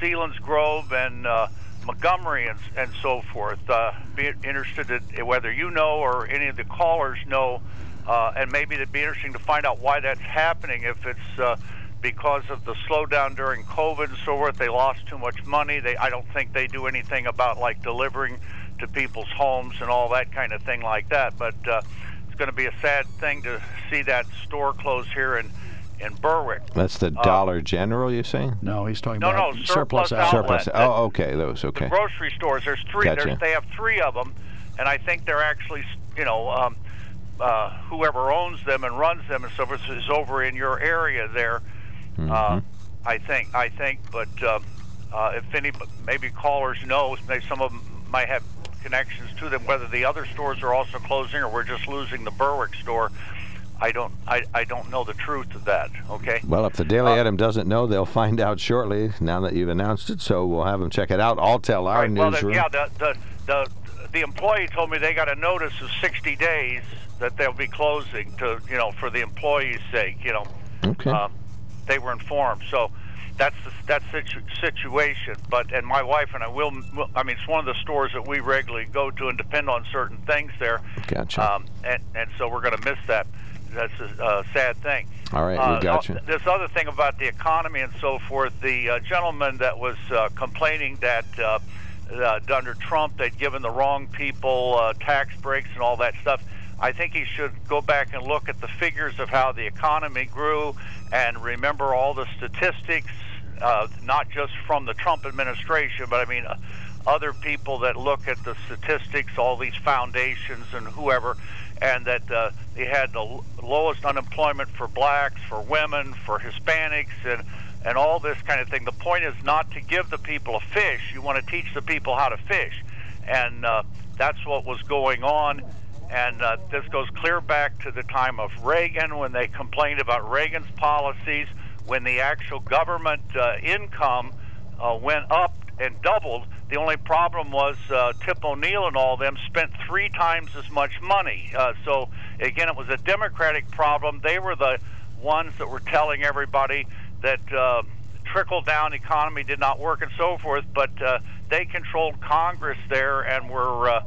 Selinsgrove and uh, Montgomery and, and so forth. Uh, be interested in whether you know or any of the callers know, uh, and maybe it'd be interesting to find out why that's happening. If it's uh, because of the slowdown during COVID and so forth, they lost too much money. They, I don't think they do anything about like delivering to people's homes and all that kind of thing like that. But uh, it's going to be a sad thing to see that store close here in in Berwick. That's the Uh, Dollar General, you say? No, he's talking No, about no, surplus outlet. Surplus. Oh, okay. Those. Okay. The grocery stores. There's three. Gotcha. There's, they have three of them, and I think they're actually, you know, um, uh, whoever owns them and runs them and so forth is over in your area there. Uh, Mhm. I think. I think, but uh, uh, if any, maybe callers know, maybe some of them might have connections to them. Whether the other stores are also closing or we're just losing the Berwick store, I don't. I, I don't know the truth of that. Okay. Well, if the Daily Uh, Item doesn't know, they'll find out shortly. Now that you've announced it, so we'll have them check it out. I'll tell our Right, well, the, yeah, the, the the the employee told me they got a notice of 60 days that they'll be closing to you know for the employees' sake. You know, Okay. um, they were informed. So that's the, that's the situ- situation. But and my wife and I will. I mean, it's one of the stores that we regularly go to and depend on certain things there. Gotcha. Um, and and so we're going to miss that. That's a uh, sad thing. All right, Uh, we got you. This other thing about the economy and so forth, the uh, gentleman that was uh, complaining that uh, uh, under Trump they'd given the wrong people uh, tax breaks and all that stuff. I think he should go back and look at the figures of how the economy grew and remember all the statistics, uh, not just from the Trump administration, but I mean uh, other people that look at the statistics, all these foundations and whoever, and that uh, they had the l- lowest unemployment for blacks, for women, for Hispanics, and and all this kind of thing. The point is not to give the people a fish. You want to teach the people how to fish, and uh, that's what was going on. And uh, this goes clear back to the time of Reagan when they complained about Reagan's policies, when the actual government uh, income uh, went up and doubled. The only problem was uh, Tip O'Neill and all them spent three times as much money. Uh, so again, it was a Democratic problem. They were the ones that were telling everybody that uh, trickle down economy did not work and so forth. But uh, they controlled Congress there and were. Uh,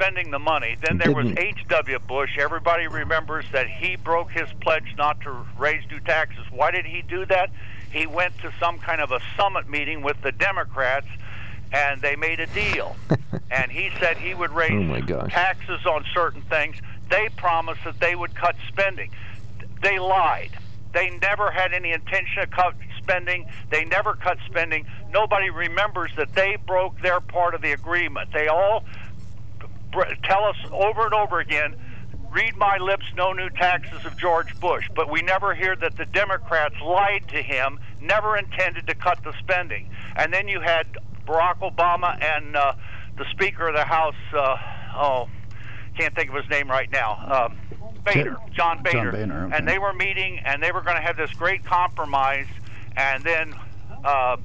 spending the money. Then there was H.W. Bush. Everybody remembers that he broke his pledge not to raise new taxes. Why did he do that? He went to some kind of a summit meeting with the Democrats, and they made a deal. (laughs) and he said he would raise Oh, taxes on certain things. They promised that they would cut spending. They lied. They never had any intention of cut spending. They never cut spending. Nobody remembers that they broke their part of the agreement. They all tell us over and over again read my lips no new taxes of george bush but we never hear that the democrats lied to him never intended to cut the spending and then you had barack obama and uh, the speaker of the house uh, oh can't think of his name right now uh, Boehner, John Boehner, Boehner, okay. and they were meeting, and they were going to have this great compromise, and then uh,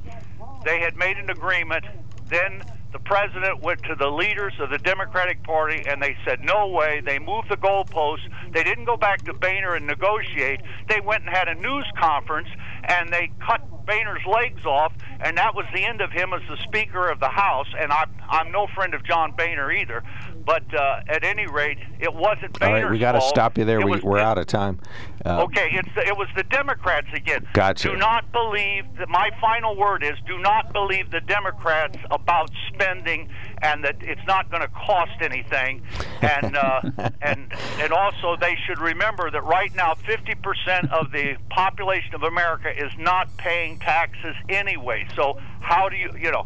they had made an agreement. Then the president went to the leaders of the Democratic Party, and they said, "No way." They moved the goalposts. They didn't go back to Boehner and negotiate. They went and had a news conference, and they cut Boehner's legs off, and that was the end of him as the Speaker of the House. And I'm I'm no friend of John Boehner either, but uh, at any rate, it wasn't All Boehner's right, we got to stop you there. It We, it- out of time. Uh, Okay, it's the, it was the Democrats again. Gotcha. Do not believe that my final word is do not believe the Democrats about spending and that it's not going to cost anything. And uh, (laughs) and and also they should remember that right now 50% of the population of America is not paying taxes anyway. So how do you you know?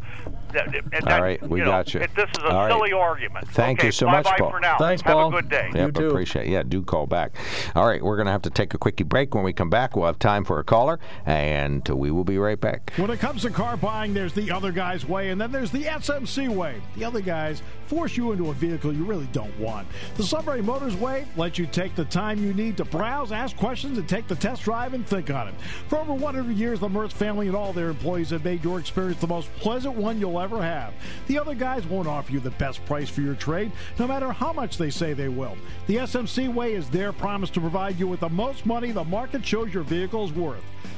That, that, All right, we you know, got you. It, this is a All right. silly argument. Thank okay, you so bye much, bye Paul. for now. Thanks, Have Paul. Have a good day. Yep, too. appreciate it. Yeah, do call back. All right, we're going to have to take a quickie break. When we come back, we'll have time for a caller, and we will be right back. When it comes to car buying, there's the other guy's way, and then there's the SMC way. The other guys force you into a vehicle you really don't want. The Sunbury Motors way lets you take the time you need to browse, ask questions, and take the test drive and think on it. For over 100 years, the Mertz family and all their employees have made your experience the most pleasant one you'll ever have. The other guys won't offer you the best price for your trade, no matter how much they say they will. The SMC way is their promise to provide you with the most money the market shows your vehicle is worth.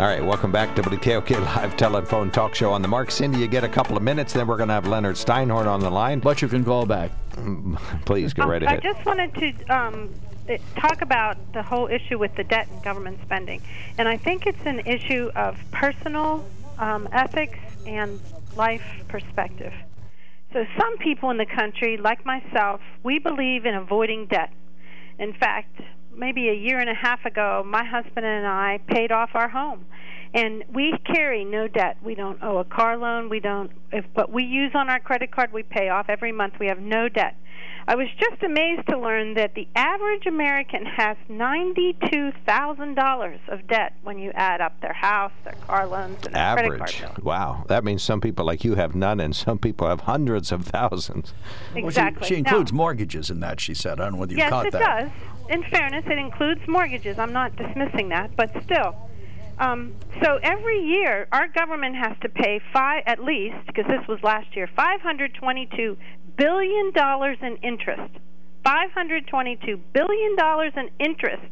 All right, welcome back to WKOK Live Telephone Talk Show on the Mark. Cindy, you get a couple of minutes, then we're going to have Leonard Steinhorn on the line. But you can call back. (laughs) Please go Um, right I just wanted to um, eh, talk about the whole issue with the debt and government spending. And I think it's an issue of personal um, ethics and life perspective. So, some people in the country, like myself, we believe in avoiding debt. In fact, maybe a year and a half ago, my husband and I paid off our home. And we carry no debt. We don't owe a car loan. We don't, if what we use on our credit card, we pay off every month. We have no debt. I was just amazed to learn that the average American has $92,000 of debt when you add up their house, their car loans, and their credit card bills. Wow. That means some people like you have none, and some people have hundreds of thousands. Exactly. Well, she, she Now- includes mortgages in that, she said. I don't know whether you yes, caught it does. In fairness, it includes mortgages. I'm not dismissing that, but still. Um, so every year, our government has to pay five, at least, because this was last year, 522 billion dollars in interest. 522 billion dollars in interest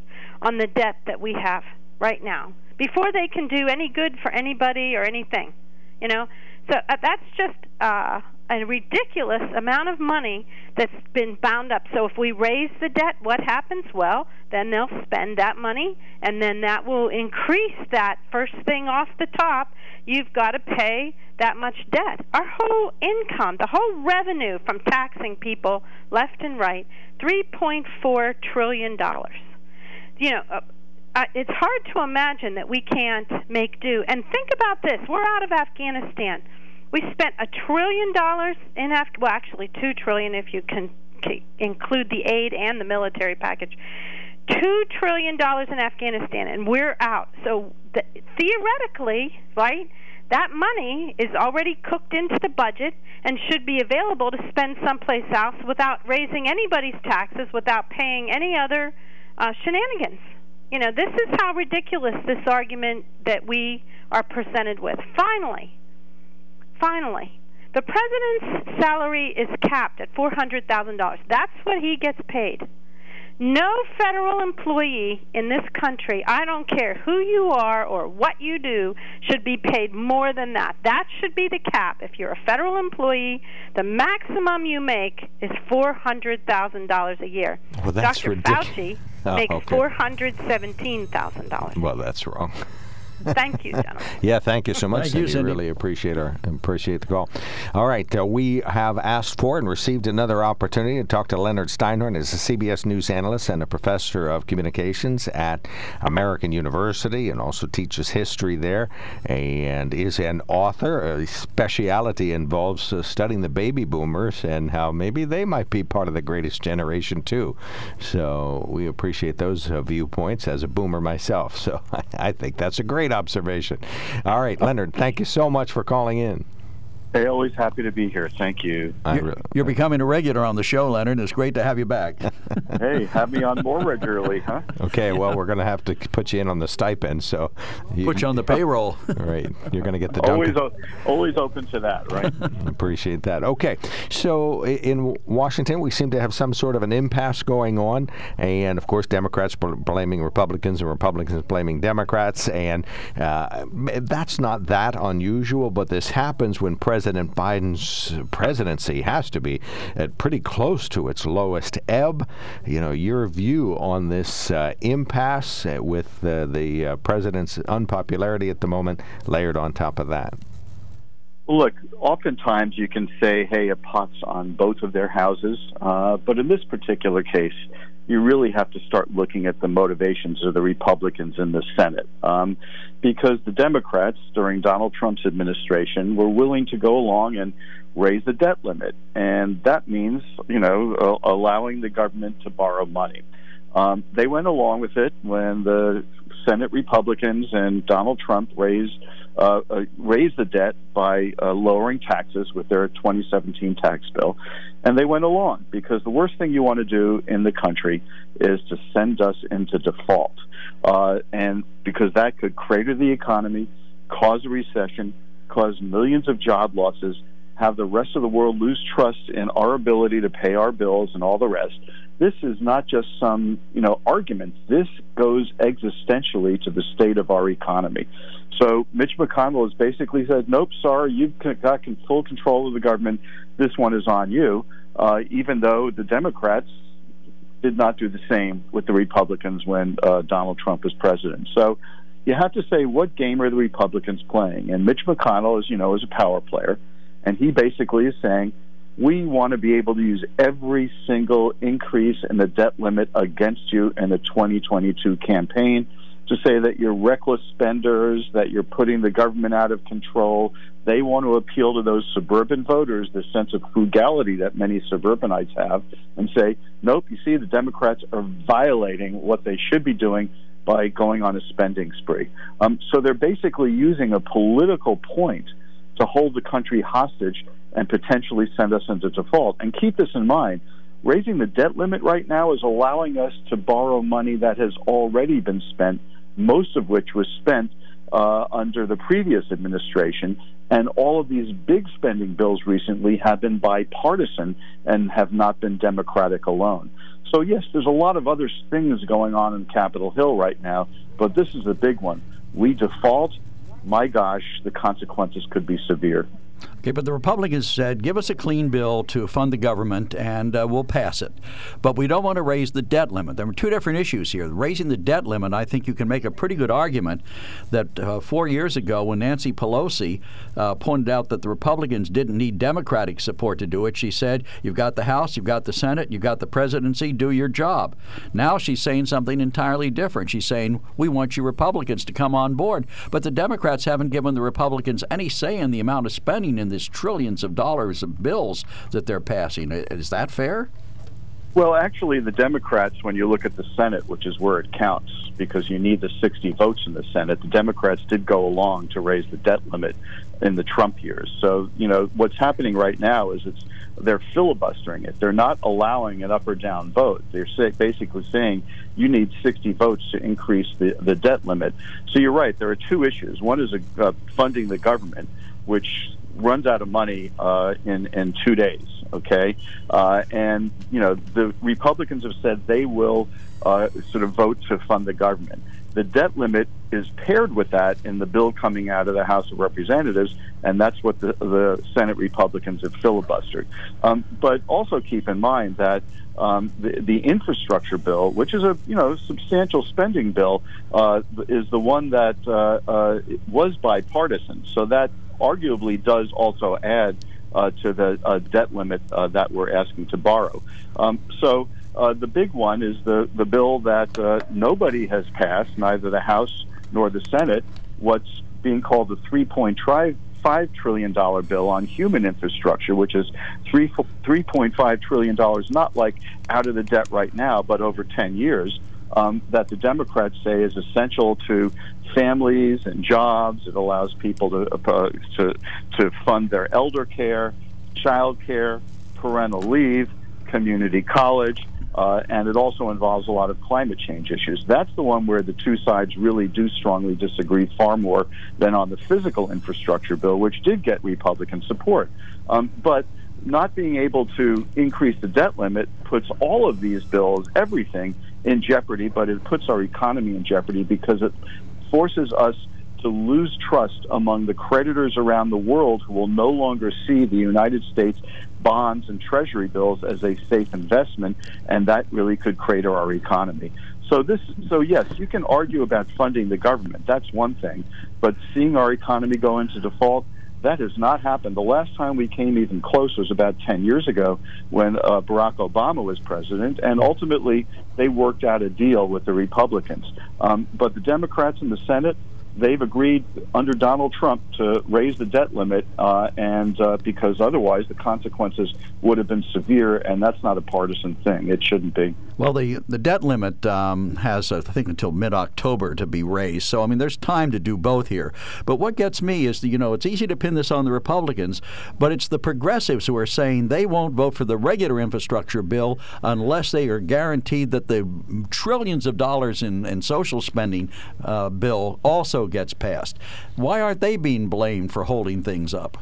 on the debt that we have right now before they can do any good for anybody or anything. You know, so uh, that's just uh, a ridiculous amount of money that's been bound up. So if we raise the debt, what happens? Well, then they'll spend that money, and then that will increase that first thing off the top. You've got to pay that much debt. Our whole income, the whole revenue from taxing people left and right, $3.4 trillion. You know, uh, uh, it's hard to imagine that we can't make do. And think about this: we're out of Afghanistan. We spent a trillion dollars in Af- well, actually two trillion if you can include the aid and the military package. Two trillion dollars in Afghanistan, and we're out. So th- theoretically, right? That money is already cooked into the budget and should be available to spend someplace else without raising anybody's taxes, without paying any other uh, shenanigans. You know, this is how ridiculous this argument that we are presented with. Finally, finally, the president's salary is capped at $400,000. That's what he gets paid. No federal employee in this country, I don't care who you are or what you do, should be paid more than that. That should be the cap. If you're a federal employee, the maximum you make is $400,000 a year. Well, that's Dr. ridiculous. Fauci (laughs) Oh, makes okay. $417,000. Well, that's wrong. Thank you, gentlemen. (laughs) Yeah, thank you so much, Thank you, Cindy. Cindy. Really appreciate our appreciate the call. All right, uh, we have asked for and received another opportunity to talk to Leonard Steinhorn. He's a CBS News analyst and a professor of communications at American University, and also teaches history there, and is an author. His speciality involves uh, studying the baby boomers and how maybe they might be part of the greatest generation too. So we appreciate those uh, viewpoints as a boomer myself. (laughs) So I, I think that's a great observation. All right, Leonard, thank you so much for calling in. Hey, always happy to be here. Thank you. You're, you're becoming a regular on the show, Leonard. It's great to have you back. (laughs) hey, have me on more regularly, huh? okay, well, we're going to have to put you in on the stipend, so Put you on the (laughs) payroll. right. You're going to get the Always, o- always open to that, right? (laughs) Appreciate that. Okay, so in Washington, we seem to have some sort of an impasse going on, and of course, Democrats bl- blaming Republicans and Republicans blaming Democrats, and uh, that's not that unusual. But this happens when President Biden's presidency has to be at pretty close to its lowest ebb. You know, your view on this uh, impasse with uh, the uh, president's unpopularity at the moment layered on top of that. Look, oftentimes you can say, hey, a pot's on both of their houses. Uh, but in this particular case, you really have to start looking at the motivations of the Republicans in the Senate. Um, because the Democrats during Donald Trump's administration were willing to go along and raise the debt limit. And that means, you know, uh, allowing the government to borrow money. Um, they went along with it when the Senate Republicans and Donald Trump raised uh, uh, raised the debt by uh, lowering taxes with their 2017 tax bill, and they went along because the worst thing you want to do in the country is to send us into default, uh, and because that could crater the economy, cause a recession, cause millions of job losses, have the rest of the world lose trust in our ability to pay our bills and all the rest. This is not just some, you know, argument. This goes existentially to the state of our economy. So Mitch McConnell has basically said, "Nope, sorry, you've got full control of the government. This one is on you." Uh, even though the Democrats did not do the same with the Republicans when uh, Donald Trump was president. So you have to say, what game are the Republicans playing? And Mitch McConnell, as you know, is a power player. And he basically is saying, we want to be able to use every single increase in the debt limit against you in the 2022 campaign to say that you're reckless spenders, that you're putting the government out of control. They want to appeal to those suburban voters, the sense of frugality that many suburbanites have, and say, nope, you see, the Democrats are violating what they should be doing by going on a spending spree. Um, so they're basically using a political point to hold the country hostage and potentially send us into default. And keep this in mind raising the debt limit right now is allowing us to borrow money that has already been spent, most of which was spent uh, under the previous administration. And all of these big spending bills recently have been bipartisan and have not been Democratic alone. So, yes, there's a lot of other things going on in Capitol Hill right now, but this is a big one. We default my gosh, the consequences could be severe. Okay, but the Republicans said, give us a clean bill to fund the government and uh, we'll pass it. But we don't want to raise the debt limit. There are two different issues here. Raising the debt limit, I think you can make a pretty good argument that uh, four years ago, when Nancy Pelosi uh, pointed out that the Republicans didn't need Democratic support to do it, she said, You've got the House, you've got the Senate, you've got the presidency, do your job. Now she's saying something entirely different. She's saying, We want you Republicans to come on board. But the Democrats haven't given the Republicans any say in the amount of spending in this trillions of dollars of bills that they're passing. Is that fair? Well, actually, the Democrats, when you look at the Senate, which is where it counts, because you need the 60 votes in the Senate, the Democrats did go along to raise the debt limit in the Trump years. So, you know, what's happening right now is it's they're filibustering it. They're not allowing an up or down vote. They're say, basically saying you need 60 votes to increase the, the debt limit. So you're right. There are two issues. One is a, uh, funding the government, which runs out of money uh, in in two days. Okay, uh, and you know the Republicans have said they will uh, sort of vote to fund the government. The debt limit is paired with that in the bill coming out of the House of Representatives, and that's what the, the Senate Republicans have filibustered. Um, but also keep in mind that um, the, the, infrastructure bill, which is a you know substantial spending bill, uh, is the one that uh, uh, was bipartisan. So that arguably does also add uh, to the uh, debt limit uh, that we're asking to borrow. Um, so uh, the big one is the, the bill that uh, nobody has passed, neither the House nor the Senate, what's being called the $3.5 trillion bill on human infrastructure, which is three, $3.5 trillion, not like out of the debt right now, but over 10 years. Um, that the Democrats say is essential to families and jobs. It allows people to uh, to to fund their elder care, child care, parental leave, community college. Uh, and it also involves a lot of climate change issues. That's the one where the two sides really do strongly disagree far more than on the physical infrastructure bill, which did get Republican support. Um, but not being able to increase the debt limit puts all of these bills, everything, in jeopardy, but it puts our economy in jeopardy because it forces us to lose trust among the creditors around the world who will no longer see the United States bonds and treasury bills as a safe investment, and that really could crater our economy. So this, so yes, you can argue about funding the government. That's one thing, but seeing our economy go into default, That has not happened. The last time we came even close was about 10 years ago when uh, Barack Obama was president, and ultimately they worked out a deal with the Republicans. Um, but the Democrats in the Senate, they've agreed under Donald Trump to raise the debt limit, uh, and uh, because otherwise the consequences would have been severe, and that's not a partisan thing. It shouldn't be. Well, the the debt limit um, has, I think, until mid October to be raised. So, I mean, there's time to do both here. But what gets me is, you know, it's easy to pin this on the Republicans, but it's the progressives who are saying they won't vote for the regular infrastructure bill unless they are guaranteed that the trillions of dollars in, in social spending uh, bill also gets passed. Why aren't they being blamed for holding things up?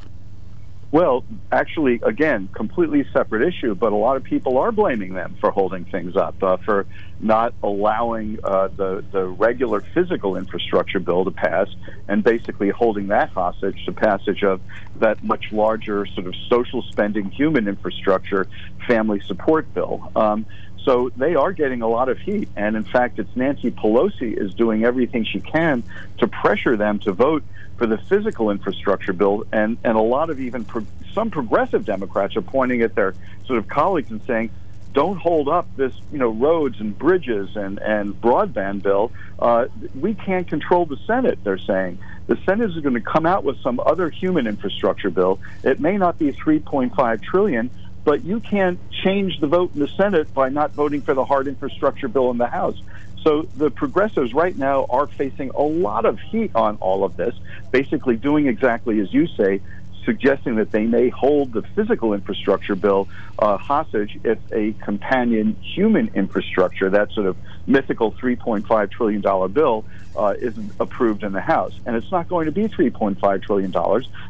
Well, actually, again, completely separate issue, but a lot of people are blaming them for holding things up, uh, for not allowing uh, the, the regular physical infrastructure bill to pass and basically holding that hostage to passage of that much larger sort of social spending, human infrastructure, family support bill. Um, so they are getting a lot of heat. And in fact, it's Nancy Pelosi is doing everything she can to pressure them to vote for the physical infrastructure bill, and and a lot of even pro- some progressive Democrats are pointing at their sort of colleagues and saying, don't hold up this, you know, roads and bridges and and broadband bill. Uh, we can't control the Senate. They're saying the Senate is going to come out with some other human infrastructure bill. It may not be 3.5 trillion, but you can't change the vote in the Senate by not voting for the hard infrastructure bill in the House. So the progressives right now are facing a lot of heat on all of this, basically doing exactly as you say, suggesting that they may hold the physical infrastructure bill uh, hostage if a companion human infrastructure, that sort of mythical $3.5 trillion bill, uh, isn't approved in the House. And it's not going to be $3.5 trillion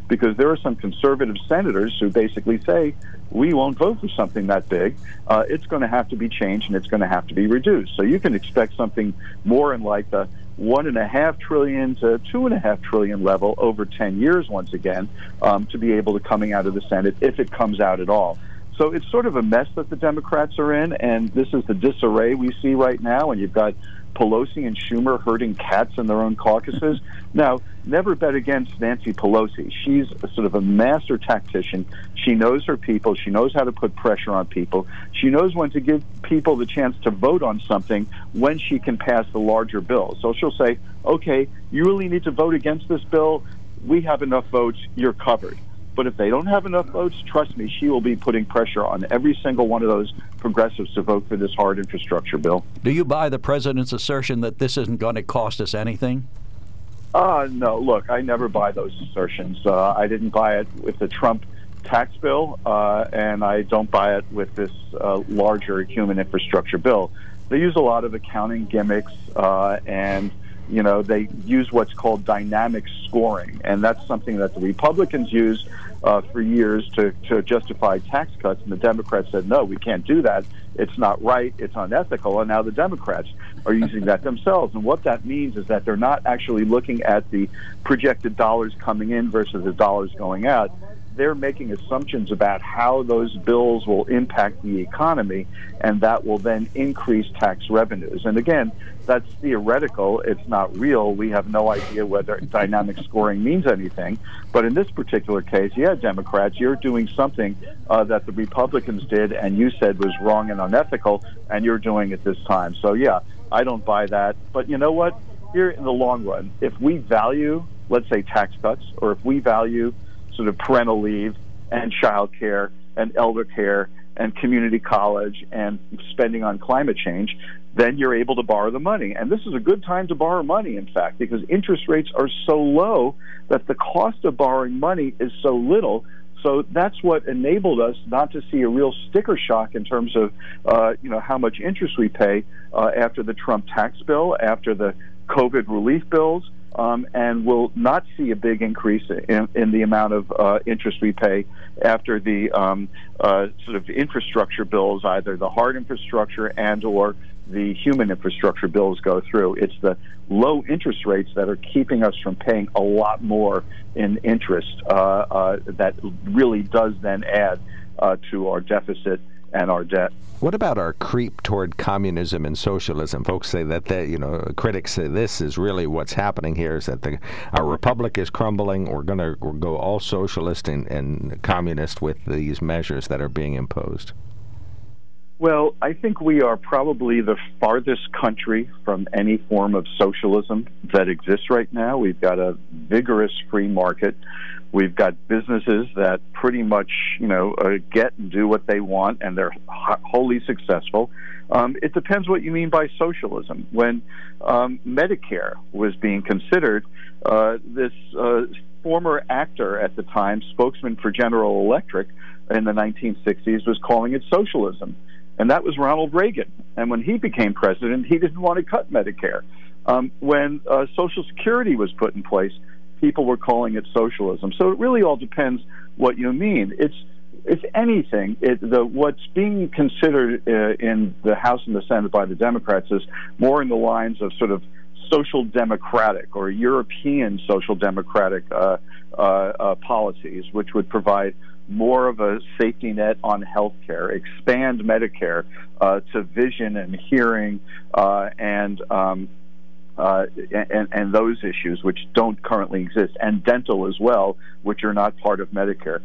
because there are some conservative senators who basically say we won't vote for something that big. Uh, it's going to have to be changed and it's going to have to be reduced. So you can expect something more in like the one and a half trillion to two and a half trillion level over 10 years once again um, to be able to coming out of the Senate if it comes out at all. So it's sort of a mess that the Democrats are in, and this is the disarray we see right now. And you've got Pelosi and Schumer herding cats in their own caucuses. (laughs) Now, never bet against Nancy Pelosi. She's a, sort of a master tactician. She knows her people. She knows how to put pressure on people. She knows when to give people the chance to vote on something when she can pass the larger bill. So she'll say, okay, you really need to vote against this bill. We have enough votes. You're covered. But if they don't have enough votes, trust me, she will be putting pressure on every single one of those progressives to vote for this hard infrastructure bill. Do you buy the president's assertion that this isn't going to cost us anything? Uh, no, look, I never buy those assertions. Uh, I didn't buy it with the Trump tax bill, uh, and I don't buy it with this uh, larger human infrastructure bill. They use a lot of accounting gimmicks uh, and you know, they use what's called dynamic scoring, and that's something that the Republicans use uh, for years to, to justify tax cuts, and the Democrats said, no, we can't do that. It's not right. It's unethical. And now the Democrats are using that themselves. And what that means is that they're not actually looking at the projected dollars coming in versus the dollars going out they're making assumptions about how those bills will impact the economy, and that will then increase tax revenues. And again, that's theoretical. It's not real. We have no idea whether dynamic scoring means anything. But in this particular case, yeah, Democrats, you're doing something uh, that the Republicans did and you said was wrong and unethical, and you're doing it this time. So, yeah, I don't buy that. But you know what? Here in the long run, if we value, let's say, tax cuts, or if we value sort of parental leave and child care and elder care and community college and spending on climate change, then you're able to borrow the money. And this is a good time to borrow money, in fact, because interest rates are so low that the cost of borrowing money is so little. So that's what enabled us not to see a real sticker shock in terms of, uh, you know, how much interest we pay uh, after the Trump tax bill, after the COVID relief bills, um, and will not see a big increase in, in the amount of uh, interest we pay after the um, uh, sort of infrastructure bills, either the hard infrastructure and or the human infrastructure bills go through. It's the low interest rates that are keeping us from paying a lot more in interest uh, uh that really does then add uh, to our deficit and our debt. What about our creep toward communism and socialism? Folks say that, that you know, critics say this is really what's happening here is that the, our republic is crumbling. We're going to go all socialist and, and communist with these measures that are being imposed. Well, I think we are probably the farthest country from any form of socialism that exists right now. We've got a vigorous free market. We've got businesses that pretty much, you know, uh, get and do what they want, and they're wholly successful. Um, it depends what you mean by socialism. When um, Medicare was being considered, uh, this uh, former actor at the time, spokesman for General Electric in the 1960s, was calling it socialism and that was Ronald Reagan. And when he became president, he didn't want to cut Medicare. Um, when uh, Social Security was put in place, people were calling it socialism. So it really all depends what you mean. It's if anything, it, the, what's being considered uh, in the House and the Senate by the Democrats is more in the lines of sort of social democratic or European social democratic uh, uh, uh policies, which would provide more of a safety net on health care, expand Medicare uh, to vision and hearing uh, and, um, uh, and, and those issues which don't currently exist, and dental as well, which are not part of Medicare.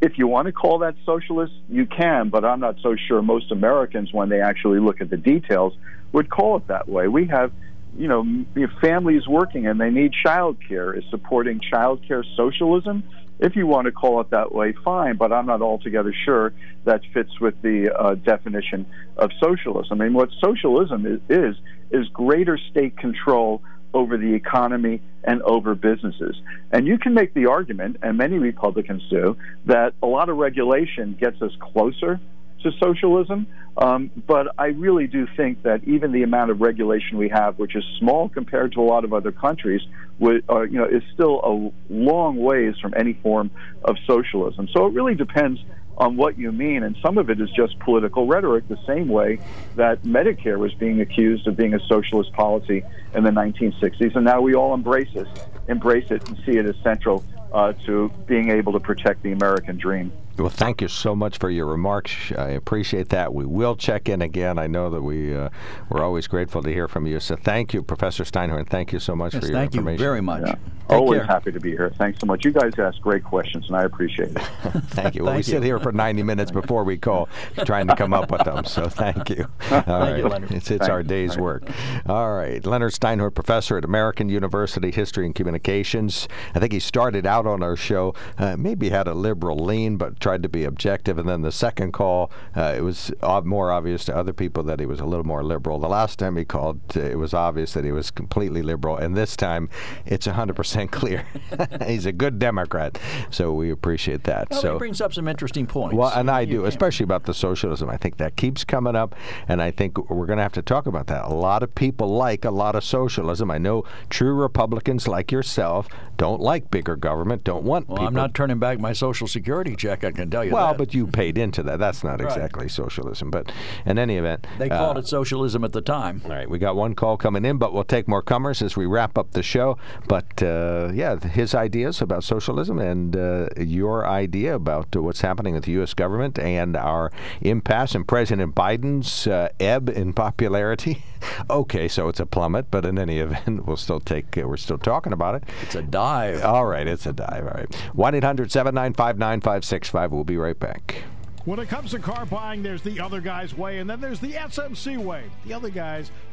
If you want to call that socialist, you can, but I'm not so sure most Americans, when they actually look at the details, would call it that way. We have you know, families working and they need child care. Is supporting child care socialism? If you want to call it that way, fine, but I'm not altogether sure that fits with the uh, definition of socialism. I mean, what socialism is, is, is greater state control over the economy and over businesses. And you can make the argument, and many Republicans do, that a lot of regulation gets us closer to socialism. Um, but I really do think that even the amount of regulation we have, which is small compared to a lot of other countries, uh, you know, is still a long ways from any form of socialism. So it really depends on what you mean, and some of it is just political rhetoric, the same way that Medicare was being accused of being a socialist policy in the 1960s, and now we all embrace it, embrace it, and see it as central uh, to being able to protect the American dream. Well, thank you so much for your remarks. I appreciate that. We will check in again. I know that we uh, we're always grateful to hear from you. So thank you, Professor Steinhorn. Thank you so much yes, for your thank information. Thank you very much. Yeah. Always care. happy to be here. Thanks so much. You guys ask great questions, and I appreciate it. (laughs) (laughs) thank you. Well, thank we you. sit here for 90 minutes before we call, trying to come up with them. So thank you. (laughs) All thank right. you, Leonard. It's, it's our day's work. All right. Leonard Steinhorn, professor at American University History and Communications. I think he started out on our show, uh, maybe had a liberal lean, but tried to be objective. And then the second call, uh, it was more obvious to other people that he was a little more liberal. The last time he called, uh, it was obvious that he was completely liberal. And this time, it's 100% clear. (laughs) He's a good Democrat, so we appreciate that. Well, so he brings up some interesting points. Well, and I do, can. especially about the socialism. I think that keeps coming up, and I think we're going to have to talk about that. A lot of people like a lot of socialism. I know true Republicans like yourself don't like bigger government, don't want. Well, people. I'm not turning back my Social Security check. I can tell you. Well, that. but you paid into that. That's not exactly socialism, but in any event, they called uh, it socialism at the time. All right, we got one call coming in, but we'll take more comers as we wrap up the show. But uh, yeah, his ideas about socialism and uh, your idea about uh, what's happening with the U.S. government and our impasse and President Biden's uh, ebb in popularity. (laughs) okay, so it's a plummet, but in any (laughs) event, we'll still take. Uh, we're still talking about it. It's a dive. All right, it's a dive. All right, one 795 9565 We'll be right back. When it comes to car buying, there's the other guy's way, and then there's the SMC way. The other guys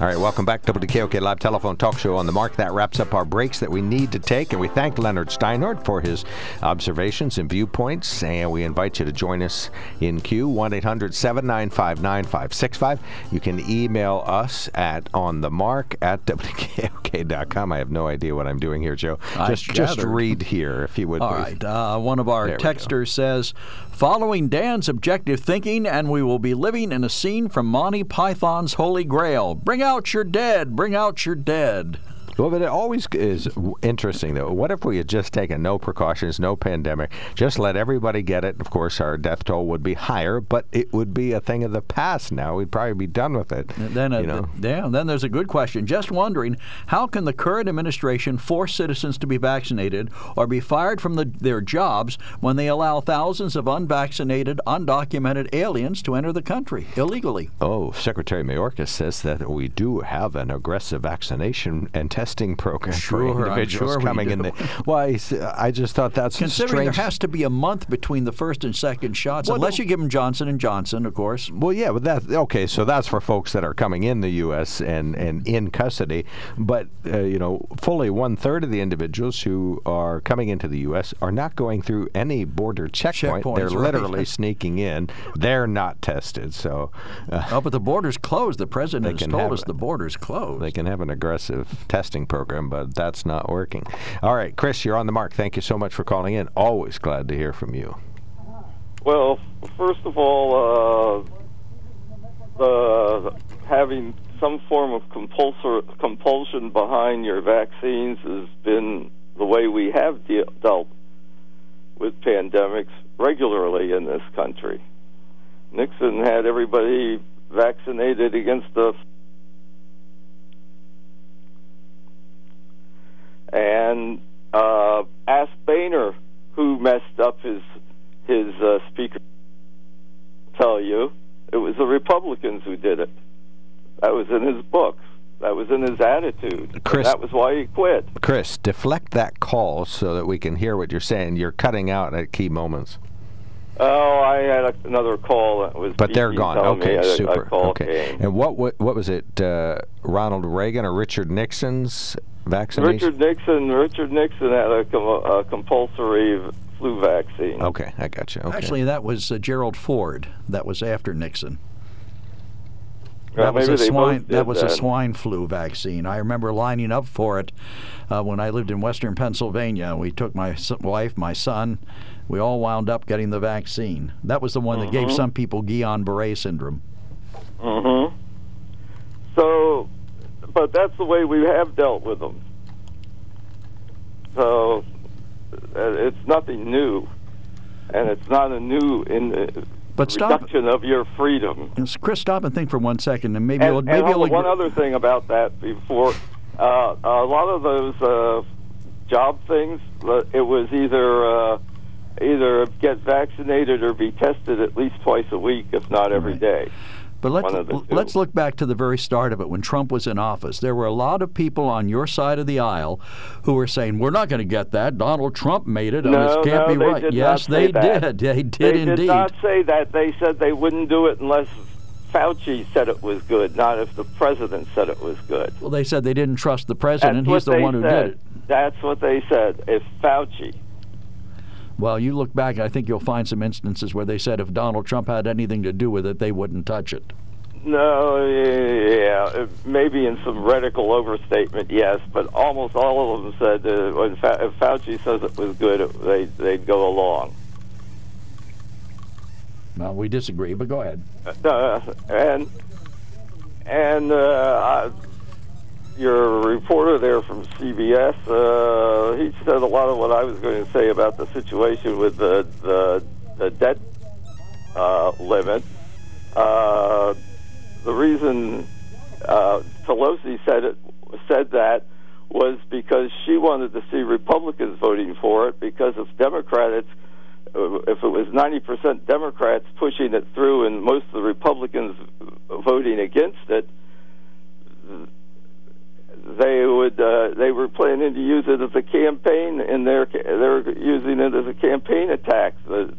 All right, welcome back to WKOK Live Telephone Talk Show on the Mark. That wraps up our breaks that we need to take, and we thank Leonard Steinhorn for his observations and viewpoints. And we invite you to join us in queue 1 800 795 9565. You can email us at on the mark at WKOK.com. I have no idea what I'm doing here, Joe. Just, just read here, if you would. All please. right. Uh, one of our texters says, following Dan's objective thinking, and we will be living in a scene from Monty Python's Holy Grail. Bring out your dead. Bring out your dead. Well, but it always is interesting, though. What if we had just taken no precautions, no pandemic, just let everybody get it? Of course, our death toll would be higher, but it would be a thing of the past now. We'd probably be done with it. And Then, uh, you know? yeah, then there's a good question. Just wondering, how can the current administration force citizens to be vaccinated or be fired from the, their jobs when they allow thousands of unvaccinated, undocumented aliens to enter the country illegally? Oh, Secretary Mayorkas says that we do have an aggressive vaccination and testing program Sure, for individuals sure coming in. The, well, I I just thought that's Considering there has to be a month between the first and second shots, Well, unless no- you give them Johnson and Johnson, of course. Well, yeah, but that okay. So that's for folks that are coming in the U.S. and and in custody. But uh, you know, fully one third of the individuals who are coming into the U.S. are not going through any border checkpoint. They're right. literally sneaking in. They're not tested. So uh, Oh, but the border's closed. The president has told us it. the border's closed. they can have an aggressive testing program, but that's not working. All right, Chris, you're on the mark. Thank you so much for calling in. Always glad to hear from you. Well, first of all, uh, having some form of compulsor, compulsion behind your vaccines has been the way we have de- dealt with pandemics regularly in this country. Nixon had everybody vaccinated against the and uh, asked Boehner, who messed up his his uh, speaker, tell you it was the Republicans who did it. That was in his book. That was in his attitude. Chris- that was why he quit. Chris, deflect that call so that we can hear what you're saying. You're cutting out at key moments. Oh, I had a, another call that was. But they're gone. Okay, me a- a super. okay. came. And what, what what was it? Uh, Ronald Reagan or Richard Nixon's vaccination? Richard Nixon. Richard Nixon had a, com- a compulsory flu vaccine. Okay, I got you. Okay. Actually, that was uh, Gerald Ford. That was after Nixon. Well, that was a swine. That did was a swine flu vaccine. I remember lining up for it uh, when I lived in Western Pennsylvania. We took my wife, my son. We all wound up getting the vaccine. That was the one that gave Mhm. some people Guillain-Barré syndrome. hmm So, but that's the way we have dealt with them. So, uh, it's nothing new, and it's not a new in the But stop- reduction of your freedom. And Chris, stop and think for one second, and maybe and, and maybe you'll one other thing about that before uh, a lot of those uh, job things uh, it was either uh, either get vaccinated or be tested at least twice a week if not every day But let's One of the two. let's look back to the very start of it when Trump was in office. There were a lot of people on your side of the aisle who were saying, "We're not going to get that. Donald Trump made it. and no, this can't no, be they right." did yes, they that. did. (laughs) They did they indeed. did not say that they said they wouldn't do it unless Fauci said it was good not if the president said it was good Well, they said they didn't trust the president. That's He's the one who said. did it. that's what they said if Fauci Well, you look back, I think you'll find some instances where they said if Donald Trump had anything to do with it, they wouldn't touch it. No, yeah, maybe in some radical overstatement, yes, but almost all of them said uh, when Fa- if Fauci says it was good, it, they they'd go along. Well, we disagree, but go ahead. Uh, and and uh, I, your reporter there from CBS, uh, he said a lot of what I was going to say about the situation with the the, the debt uh, limit. Uh, the reason uh, Pelosi said it said that was because she wanted to see Republicans voting for it because if Democrats uh, if it was 90% Democrats pushing it through and most of the Republicans voting against it, they would uh, they were planning to use it as a campaign and they're they're using it as a campaign attack. That,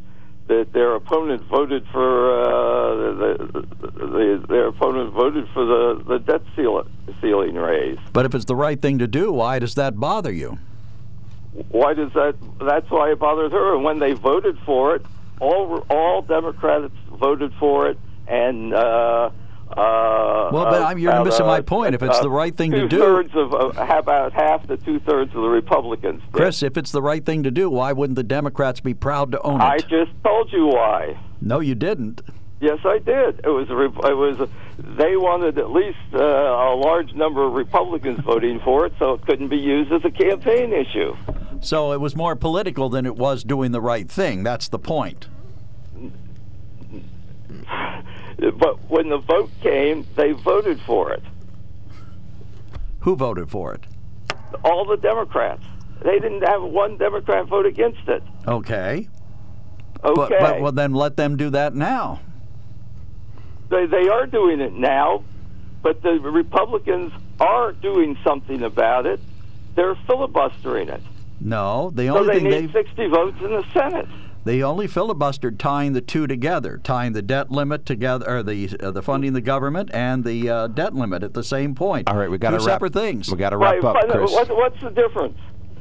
that their opponent voted for uh, the, the, their opponent voted for the the debt ceiling, ceiling raise. But if it's the right thing to do, why does that bother you? Why does that? That's why it bothers her. And when they voted for it, all all Democrats voted for it, and. Uh, uh, well, but I'm, you're missing uh, my point. If it's uh, the right thing to do, two-thirds of uh, how about half to two-thirds of the Republicans. did. Chris, if it's the right thing to do, why wouldn't the Democrats be proud to own it? I just told you why. no, you didn't. Yes, I did. It was a, it was a, they wanted at least uh, a large number of Republicans voting for it, so it couldn't be used as a campaign issue. So it was more political than it was doing the right thing. That's the point. But when the vote came, they voted for it. Who voted for it? All the Democrats. They didn't have one Democrat vote against it. Okay. Okay. But, but well, then let them do that now. They, they are doing it now, but the Republicans are doing something about it. They're filibustering it. No, the So only they thing need they 60 votes in the Senate. They only filibustered tying the two together, tying the debt limit together, or the uh, the funding the government and the uh, debt limit at the same point. All right, we got to two wrap. separate things. We got to wrap Right, up, but Chris. what, what's the difference?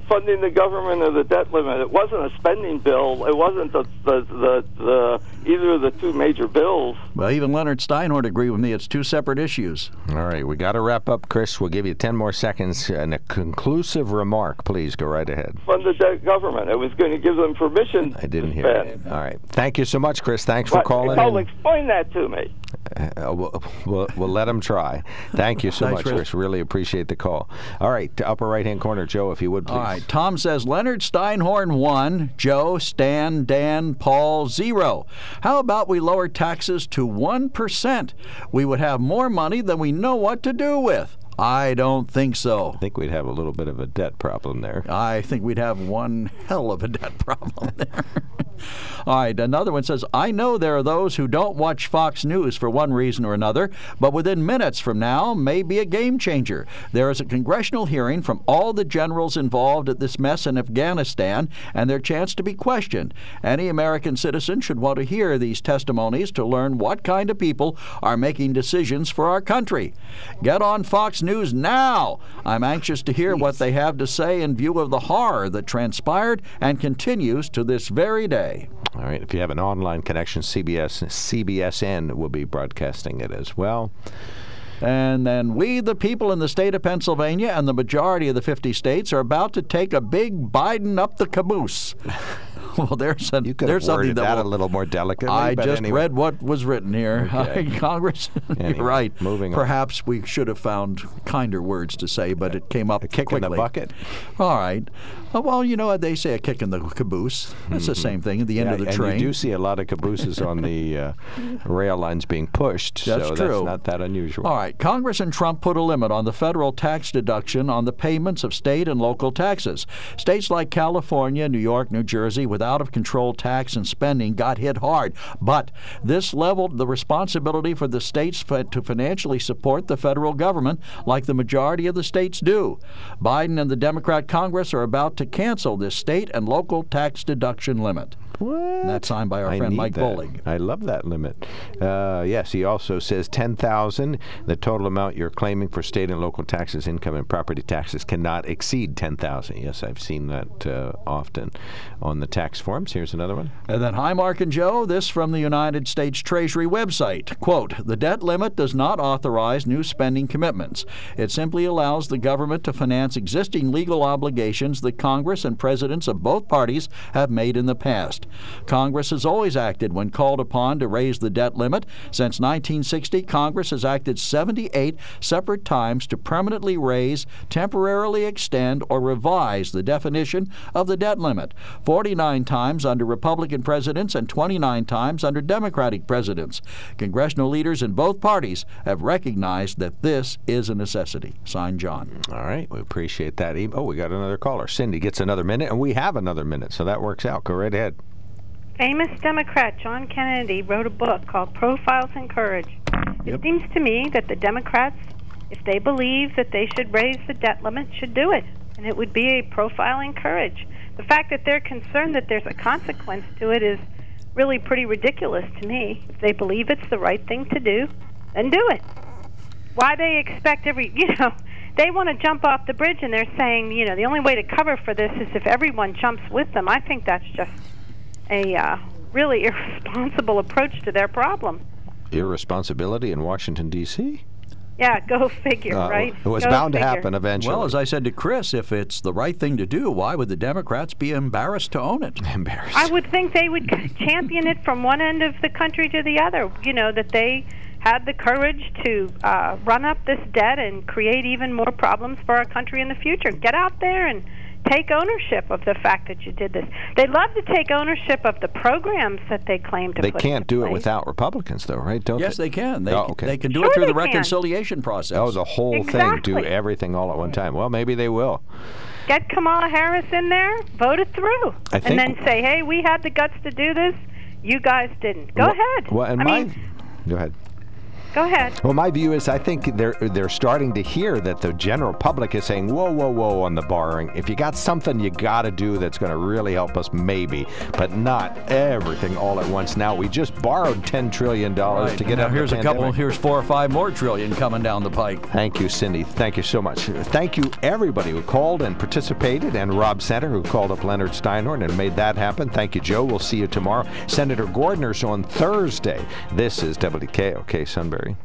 Funding the government or the debt limit? It wasn't a spending bill. It wasn't the, the, the, the either of the two major bills. Well, even Leonard Steinhorn agreed with me. It's two separate issues. All right, we got to wrap up, Chris. We'll give you 10 more seconds and a conclusive remark. Please go right ahead. Fund the government. It was going to give them permission. I didn't hear spend. it. All right. Thank you so much, Chris. Thanks for But- calling Cole, in. explain that to me. Uh, we'll, we'll, we'll let him try. Thank you so Thanks, much, Chris. Chris. Really appreciate the call. All right, to upper right hand corner, Joe, if you would please. All right. Tom says Leonard Steinhorn one, Joe, Stan, Dan, Paul zero. How about we lower taxes to one percent? We would have more money than we know what to do with. I don't think so. I think we'd have a little bit of a debt problem there. I think we'd have one hell of a debt problem (laughs) there. All right, another one says, I know there are those who don't watch Fox News for one reason or another, but within minutes from now may be a game changer. There is a congressional hearing from all the generals involved at this mess in Afghanistan and their chance to be questioned. Any American citizen should want to hear these testimonies to learn what kind of people are making decisions for our country. Get on Fox News now. I'm anxious to hear what they have to say in view of the horror that transpired and continues to this very day. All right, if you have an online connection, CBS CBSN will be broadcasting it as well. And then we, the people in the state of Pennsylvania and the majority of the 50 states, are about to take a big Biden up the caboose. (laughs) (laughs) well, there's, a, You could there's have something that, will- a little more delicately. I just anyway. read what was written here. (laughs) Okay. (laughs) Congress, Anyway, you're right. moving on. Perhaps we should have found kinder words to say, but it came up A kick in the bucket. All right. Uh, well, you know, they say a kick in the caboose. That's the same thing at the end Yeah, of the and train. you do see a lot of cabooses on the uh, (laughs) rail lines being pushed. That's so true. that's not that unusual. All right. Congress and Trump put a limit on the federal tax deduction on the payments of state and local taxes. States like California, New York, New Jersey, with out of control tax and spending, got hit hard. But this leveled the responsibility for the states to financially support the federal government, like the majority of the states do. Biden and the Democrat Congress are about to cancel this state and local tax deduction limit. What? That's signed by our I friend Mike that. Bowling. I love that limit. Uh, yes, he also says ten thousand. The total amount you're claiming for state and local taxes, income and property taxes, cannot exceed ten thousand. Yes, I've seen that uh, often on the tax forms. Here's another one. And then, hi, Mark and Joe. This from the United States Treasury website. Quote The debt limit does not authorize new spending commitments. It simply allows the government to finance existing legal obligations that Congress and presidents of both parties have made in the past. Congress has always acted when called upon to raise the debt limit. Since 1960, Congress has acted 78 separate times to permanently raise, temporarily extend, or revise the definition of the debt limit 49 times under Republican presidents and 29 times under Democratic presidents. Congressional leaders in both parties have recognized that this is a necessity. Signed, John. All right, we appreciate that. Oh, we got another caller. Cindy gets another minute, and we have another minute, so that works out. Go right ahead. Famous Democrat John Kennedy wrote a book called Profiles in Courage. Yep. It seems to me that the Democrats, if they believe that they should raise the debt limit, should do it. And it would be a profile in courage. The fact that they're concerned that there's a consequence to it is really pretty ridiculous to me. If they believe it's the right thing to do, then do it. Why they expect every, (laughs) you know, they want to jump off the bridge and they're saying, you know, the only way to cover for this is if everyone jumps with them. I think that's just a uh, really (laughs) irresponsible approach to their problem. Irresponsibility in Washington, D.C.? Yeah, go (laughs) figure, Uh, right? It was Go bound to happen eventually. Well, as I said to Chris, if it's the right thing to do, why would the Democrats be embarrassed to own it? (laughs) Embarrassed. I would think they would champion it from one end of the country to the other. You know, that they had the courage to uh, run up this debt and create even more problems for our country in the future. Get out there and take ownership of the fact that you did this. They love to take ownership of the programs that they claim to they put can't into do it without Republicans, though, right? Don't Yes, they can. They, Oh, okay. they can do Sure it through the they can. reconciliation process. Oh, the whole thing. Do everything all at one time. Well, maybe they will. Get Kamala Harris in there, vote it through, I and then say, "Hey, we had the guts to do this. You guys didn't. Go Well- ahead." Well, and I my, mean, go ahead. Go ahead. Well, my view is I think they're they're starting to hear that the general public is saying, "Whoa, whoa, whoa!" on the borrowing. If you got something you got to do that's going to really help us, maybe, but not everything all at once. Now we just borrowed ten trillion dollars Right. to get out of the here's a couple. Here's four or five more trillion coming down the pike. Thank you, Cindy. Thank you so much. Thank you, everybody who called and participated, and Rob Center, who called up Leonard Steinhorn and made that happen. Thank you, Joe. We'll see you tomorrow. Senator Gordner's on Thursday. This is WKOK Sunbury country